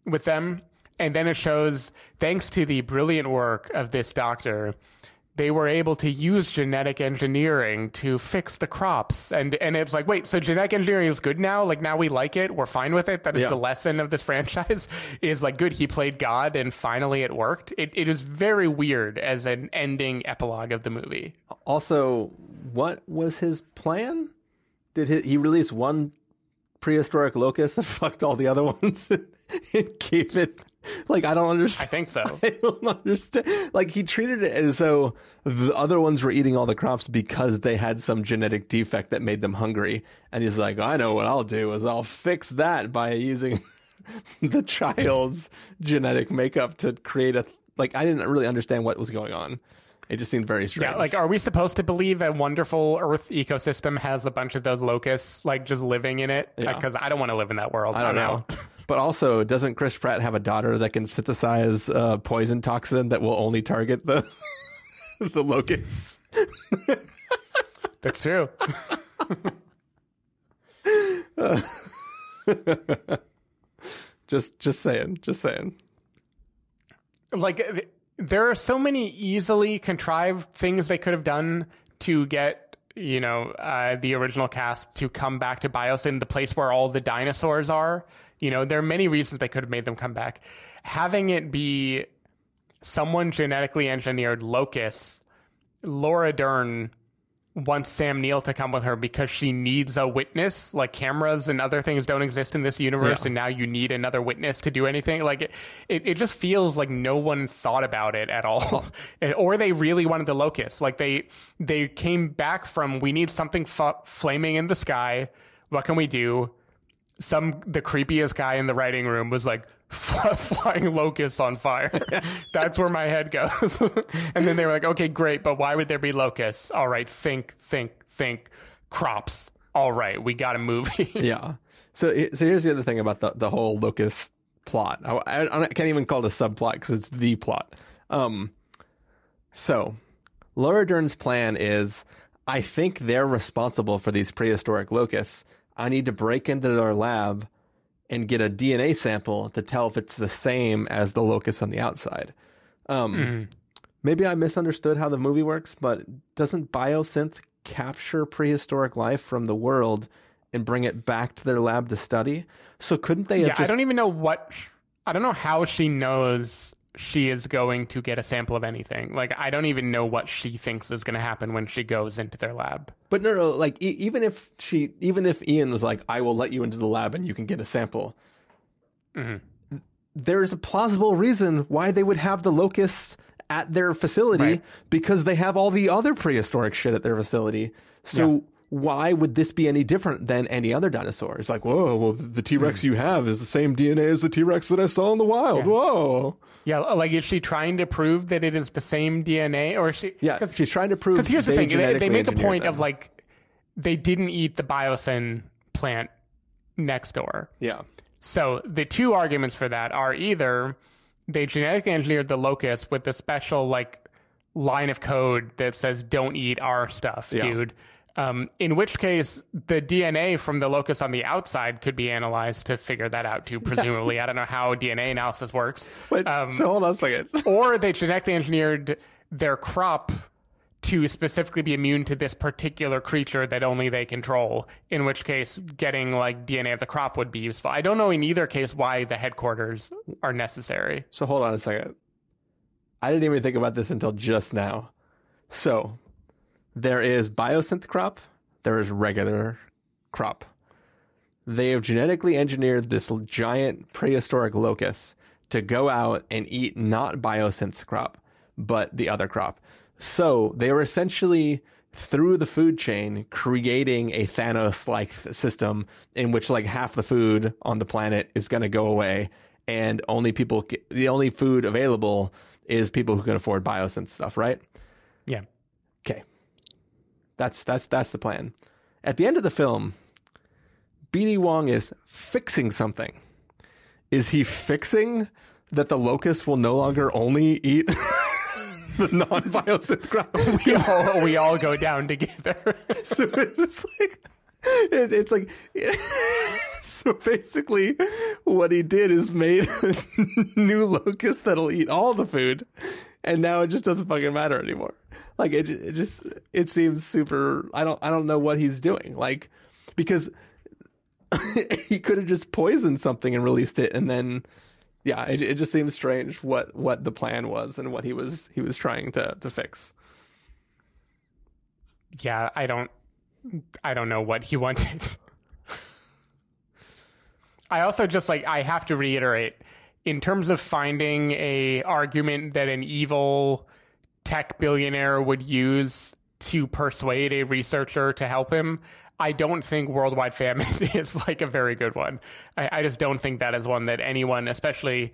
with them. And then it shows, thanks to the brilliant work of this doctor, they were able to use genetic engineering to fix the crops. And and it's like, wait, so genetic engineering is good now? Like now we like it, we're fine with it. That is Yeah. the lesson of this franchise. [laughs] Is like good, he played God and finally it worked. It it is very weird as an ending epilogue of the movie. Also, what was his plan? Did he, he release one prehistoric locust that [laughs] fucked all the other [laughs] ones and keep it [laughs] Like I don't understand. I think so. [laughs] I don't understand. Like he treated it as though the other ones were eating all the crops because they had some genetic defect that made them hungry. And he's like, I know what I'll do is I'll fix that by using [laughs] the child's genetic makeup to create a. Like I didn't really understand what was going on. It just seems very strange. Yeah, like, are we supposed to believe a wonderful Earth ecosystem has a bunch of those locusts, like, just living in it? Yeah. Because I don't want to live in that world. I don't know. But also, doesn't Chris Pratt have a daughter that can synthesize uh, poison toxin that will only target the [laughs] the locusts? That's true. [laughs] Just just saying, just saying. like th- there are so many easily contrived things they could have done to get you know uh, the original cast to come back to Biosyn, the place where all the dinosaurs are. You know, there are many reasons they could have made them come back. Having it be someone genetically engineered locust, Laura Dern wants Sam Neill to come with her because she needs a witness. Like cameras and other things don't exist in this universe, Yeah. and now you need another witness to do anything. Like it, it, it just feels like no one thought about it at all, [laughs] or they really wanted the locust. Like they they came back from we need something f- flaming in the sky. What can we do? Some the creepiest guy in the writing room was like [laughs] flying locusts on fire. [laughs] That's where my head goes. [laughs] and then they were like, okay, great, but why would there be locusts? All right, think, think, think. Crops. All right, we got a movie. Yeah. So so here's the other thing about the the whole locust plot. I, I, I can't even call it a subplot because it's the plot. Um. So, Laura Dern's plan is, I think they're responsible for these prehistoric locusts. I need to break into their lab and get a DNA sample to tell if it's the same as the locust on the outside. Um, Maybe I misunderstood how the movie works, but doesn't biosyn capture prehistoric life from the world and bring it back to their lab to study? So couldn't they have yeah, just I don't even know what. I don't know how she knows she is going to get a sample of anything. Like, I don't even know what she thinks is going to happen when she goes into their lab. But no, no, like e- even if she, even if Ian was like, "I will let you into the lab and you can get a sample," mm-hmm. there is a plausible reason why they would have the locusts at their facility Right. because they have all the other prehistoric shit at their facility. So. Yeah. Why would this be any different than any other dinosaur? It's like, whoa, well, the T Rex hmm. you have is the same DNA as the T Rex that I saw in the wild. Whoa. Yeah, like, is she trying to prove that it is the same DNA? Or is she. Yeah, 'cause- she's trying to prove. Because here's the thing: they, they make a point of like they didn't eat the biosyn plant next door. yeah, So the two arguments for that are either they genetically engineered the locust with a special like line of code that says "Don't eat our stuff, Yeah. dude." Um, in which case, the DNA from the locus on the outside could be analyzed to figure that out too. [laughs] Presumably, I don't know how DNA analysis works. Wait, Um, so hold on a second. [laughs] or they genetically engineered their crop to specifically be immune to this particular creature that only they control, in which case getting like DNA of the crop would be useful. I don't know in either case why the headquarters are necessary. So hold on a second. I didn't even think about this until just now. So there is biosyn crop, there is regular crop. They have genetically engineered this giant prehistoric locust to go out and eat not biosyn crop, but the other crop. So they were essentially through the food chain creating a Thanos like system in which like half the food on the planet is going to go away and only people the only food available is people who can afford biosyn stuff, right? That's that's that's the plan. At the end of the film, BD Wong is fixing something. Is he fixing that the locust will no longer only eat [laughs] the non-biosyn? [laughs] We all, we all go down together. [laughs] so it's like it, it's like so basically what he did is made a new locust that'll eat all the food and now it just doesn't fucking matter anymore like it, it just it seems super i don't i don't know what he's doing like because [laughs] he could have just poisoned something and released it and then yeah it, it just seems strange what what the plan was and what he was he was trying to to fix yeah, I don't I don't know what he [laughs] wanted. I also just like I have to reiterate in terms of finding a argument that an evil tech billionaire would use to persuade a researcher to help him, I don't think worldwide famine [laughs] is like a very good one. I, I just don't think that is one that anyone, especially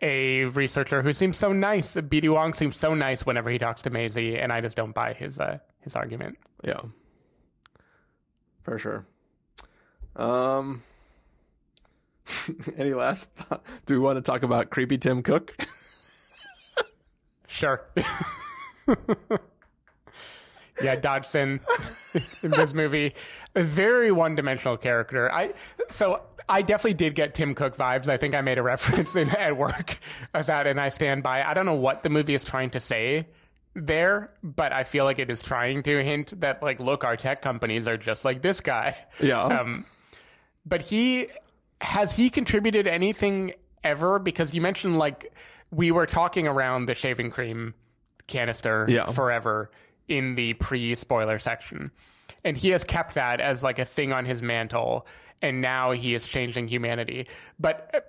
a researcher who seems so nice, BD Wong seems so nice whenever he talks to Maisie, and I just don't buy his uh, his argument. Yeah. For sure. Um [laughs] any last thought? Do we want to talk about creepy Tim Cook? Sure. [laughs] [laughs] yeah, Dodgson [laughs] in this movie, a very one-dimensional character. I so I definitely did get Tim Cook vibes. I think I made a [laughs] reference in, at work of that, and I stand by. I don't know what the movie is trying to say there, but I feel like it is trying to hint that like, look, our tech companies are just like this guy. Yeah. Um, but he has he contributed anything ever? Because you mentioned like we were talking around the shaving cream canister Yeah. forever in the pre-spoiler section, and he has kept that as like a thing on his mantle, and now he is changing humanity. But uh,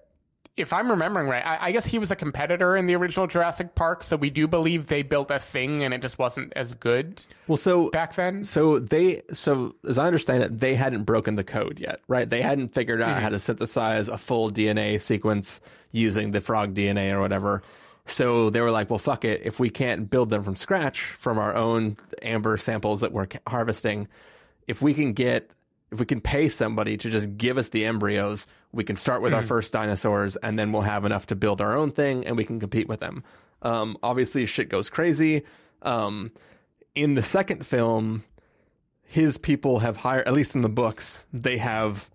if I'm remembering right, I, I guess he was a competitor in the original Jurassic Park, so we do believe they built a thing and it just wasn't as good Well, so back then. So they, so as I understand it, they hadn't broken the code yet, right? They hadn't figured out how to synthesize a full DNA sequence using the frog DNA or whatever. So they were like, well, fuck it. If we can't build them from scratch from our own amber samples that we're harvesting, if we can get, if we can pay somebody to just give us the embryos, we can start with our first dinosaurs and then we'll have enough to build our own thing and we can compete with them. Um, obviously shit goes crazy. Um, in the second film, his people have hired, at least in the books, they have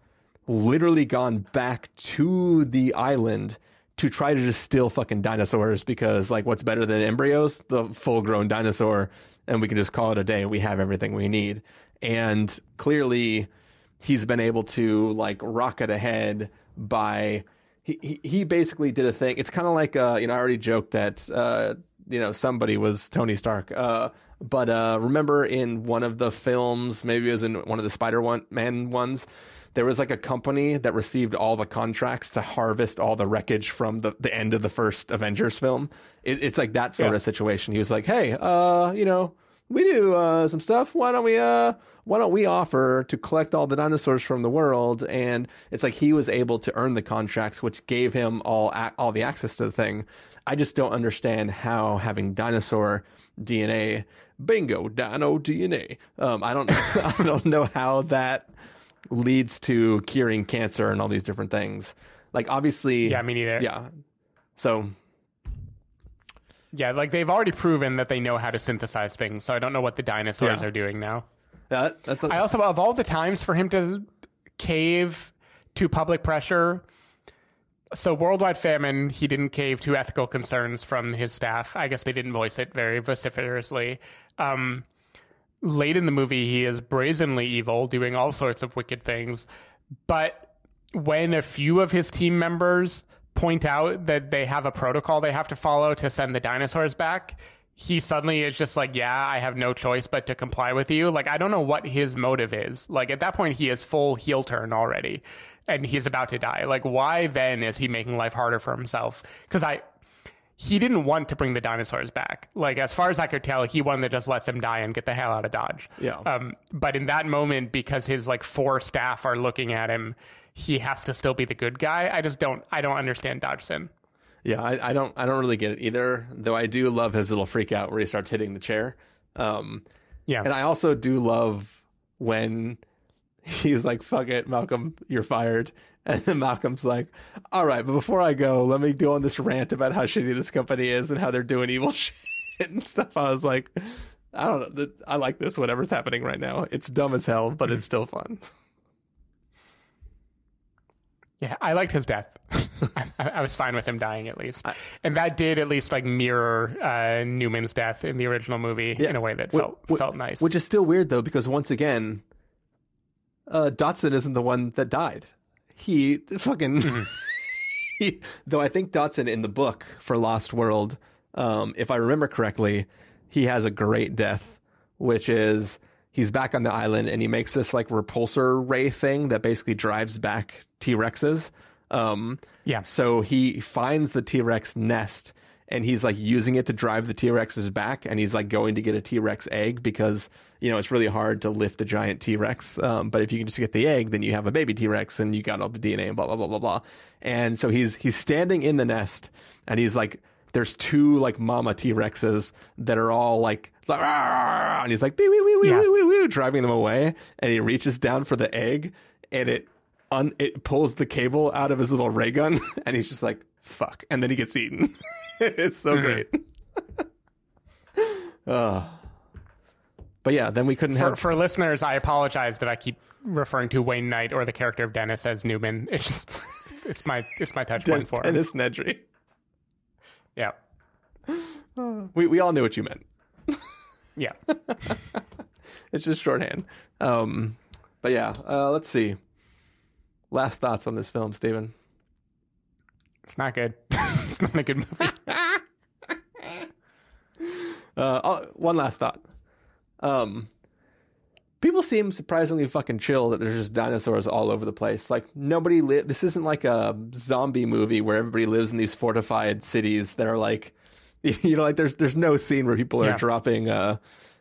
literally gone back to the island to try to just steal fucking dinosaurs because, like, what's better than embryos? The full grown dinosaur, and we can just call it a day. We have everything we need. And clearly, he's been able to, like, rocket ahead by. He, he, he basically did a thing. It's kind of like, uh, you know, I already joked that, uh, you know, somebody was Tony Stark. Uh, but uh, remember in one of the films, maybe it was in one of the Spider Man ones, there was like a company that received all the contracts to harvest all the wreckage from the, the end of the first Avengers film. It, it's like that sort Yeah. of situation. He was like, hey, uh, you know, we do uh, some stuff. Why don't we uh why don't we offer to collect all the dinosaurs from the world? And it's like he was able to earn the contracts, which gave him all ac- all the access to the thing. I just don't understand how having dinosaur DNA, bingo, dino DNA. Um, I don't [laughs] I don't know how that leads to curing cancer and all these different things. Like obviously, Yeah, me neither. yeah. So Yeah, like they've already proven that they know how to synthesize things, so I don't know what the dinosaurs Yeah. are doing now. that, that's a, I also, of all the times for him to cave to public pressure, so worldwide famine, he didn't cave to ethical concerns from his staff. I guess they didn't voice it very vociferously. Um, late in the movie, he is brazenly evil, doing all sorts of wicked things. But when a few of his team members point out that they have a protocol they have to follow to send the dinosaurs back, he suddenly is just like, yeah, I have no choice but to comply with you. Like, I don't know what his motive is. Like, at that point, he is full heel turn already and he's about to die. Like, why then is he making life harder for himself? Because I, he didn't want to bring the dinosaurs back. Like, as far as I could tell, he wanted to just let them die and get the hell out of Dodge. Yeah. Um, but in that moment, because his like four staff are looking at him, he has to still be the good guy. I just don't, I don't understand Dodgson. Yeah, I, I don't I don't really get it either. Though I do love his little freak out where he starts hitting the chair. Um, Yeah. and I also do love when [laughs] he's like, "Fuck it, Malcolm, you're fired." And then Malcolm's like, "All right, but before I go, let me go on this rant about how shitty this company is and how they're doing evil [laughs] shit and stuff." I was like, "I don't know. I like this. Whatever's happening right now, it's dumb as hell, but it's still fun." Yeah, I liked his death. [laughs] I, I was fine with him dying at least, and that did at least like mirror uh, Newman's death in the original movie in a way that felt wh- felt nice. Which is still weird though, because once again, uh, Dodgson isn't the one that died. He fucking. [laughs] Mm-hmm. he, though I think Dodgson in the book for Lost World, um, if I remember correctly, he has a great death, which is he's back on the island and he makes this like repulsor ray thing that basically drives back T Rexes. Um, Yeah. So he finds the T Rex nest and he's like using it to drive the T Rex's back, and he's like going to get a T Rex egg because you know it's really hard to lift a giant T Rex. Um, but if you can just get the egg, then you have a baby T Rex, and you got all the DNA and blah blah blah blah blah. And so he's he's standing in the nest, and he's like. There's two like mama T Rexes that are all like, and he's like, wee, wee, wee, wee, Yeah. wee, wee, wee, driving them away. And he reaches down for the egg, and it un- it pulls the cable out of his little ray gun, [laughs] and he's just like, "Fuck!" And then he gets eaten. [laughs] [laughs] it's so great. uh, [laughs] but yeah, then we couldn't For, have. for listeners, I apologize that I keep referring to Wayne Knight or the character of Dennis as Newman. [laughs] It's just, it's my, it's my touch Den- point for him. Dennis Nedry. Yeah, We we all knew what you meant. yeah. It's just shorthand. Um, but yeah, uh, let's see. Last thoughts on this film, Stephen. It's not good. [laughs] it's not a good movie. [laughs] Uh, oh, one last thought. Um, people seem surprisingly fucking chill that there's just dinosaurs all over the place. Like nobody li- This isn't like a zombie movie where everybody lives in these fortified cities that are like, [laughs] you know, like there's there's no scene where people are Yeah. dropping, uh,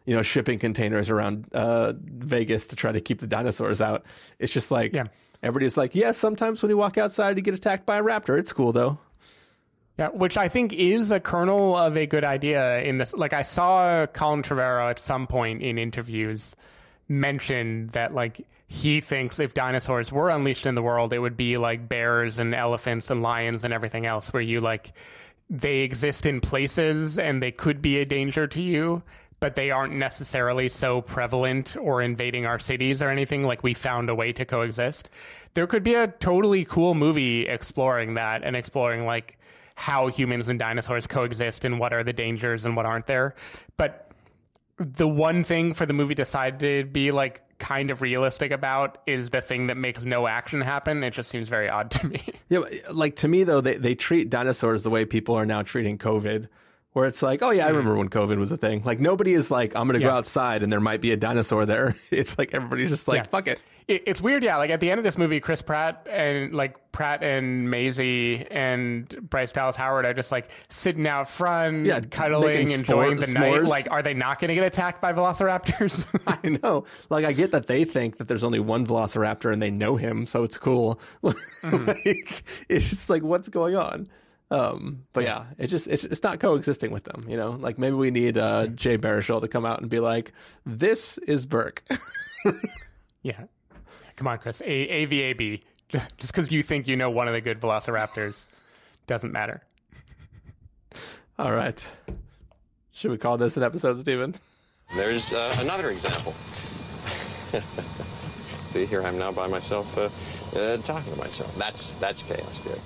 you know, shipping containers around uh, Vegas to try to keep the dinosaurs out. It's just like Yeah. Everybody's like, yeah, sometimes when you walk outside, you get attacked by a raptor. It's cool though. Yeah, which I think is a kernel of a good idea in this. Like, I saw Colin Trevorrow at some point in interviews mention that, like, he thinks if dinosaurs were unleashed in the world, it would be like bears and elephants and lions and everything else, where you, like, they exist in places and they could be a danger to you, but they aren't necessarily so prevalent or invading our cities or anything. Like, we found a way to coexist. There could be a totally cool movie exploring that and exploring, like, how humans and dinosaurs coexist and what are the dangers and what aren't there. But the one thing for the movie decided to be like kind of realistic about is the thing that makes no action happen. It just seems very odd to me. Yeah, like to me though, they they treat dinosaurs the way people are now treating COVID, where it's like, oh yeah, I remember when COVID was a thing. Like nobody is like, I'm gonna go Mm. Outside and there might be a dinosaur there. [laughs] It's like everybody's just like, Yeah. fuck it. it, it's weird, yeah. Like at the end of this movie, Chris Pratt and like Pratt and Maisie and Bryce Dallas Howard are just like sitting out front, Yeah, cuddling, enjoying the night. Like, are they not going to get attacked by velociraptors? [laughs] I know. Like I get that they think that there's only one Velociraptor and they know him, so it's cool. [laughs] Mm-hmm. like it's just like what's going on. Um, but yeah, it's just it's it's not coexisting with them. You know, like maybe we need uh, Jay Baruchel to come out and be like, "This is Berk." [laughs] yeah. Come on, Chris. A- AVAB. [laughs] Just because you think you know one of the good velociraptors [laughs] doesn't matter. All right. Should we call this an episode, Stephen? There's uh, another example. See, here I am now by myself, uh, uh, talking to myself. That's that's chaos theory.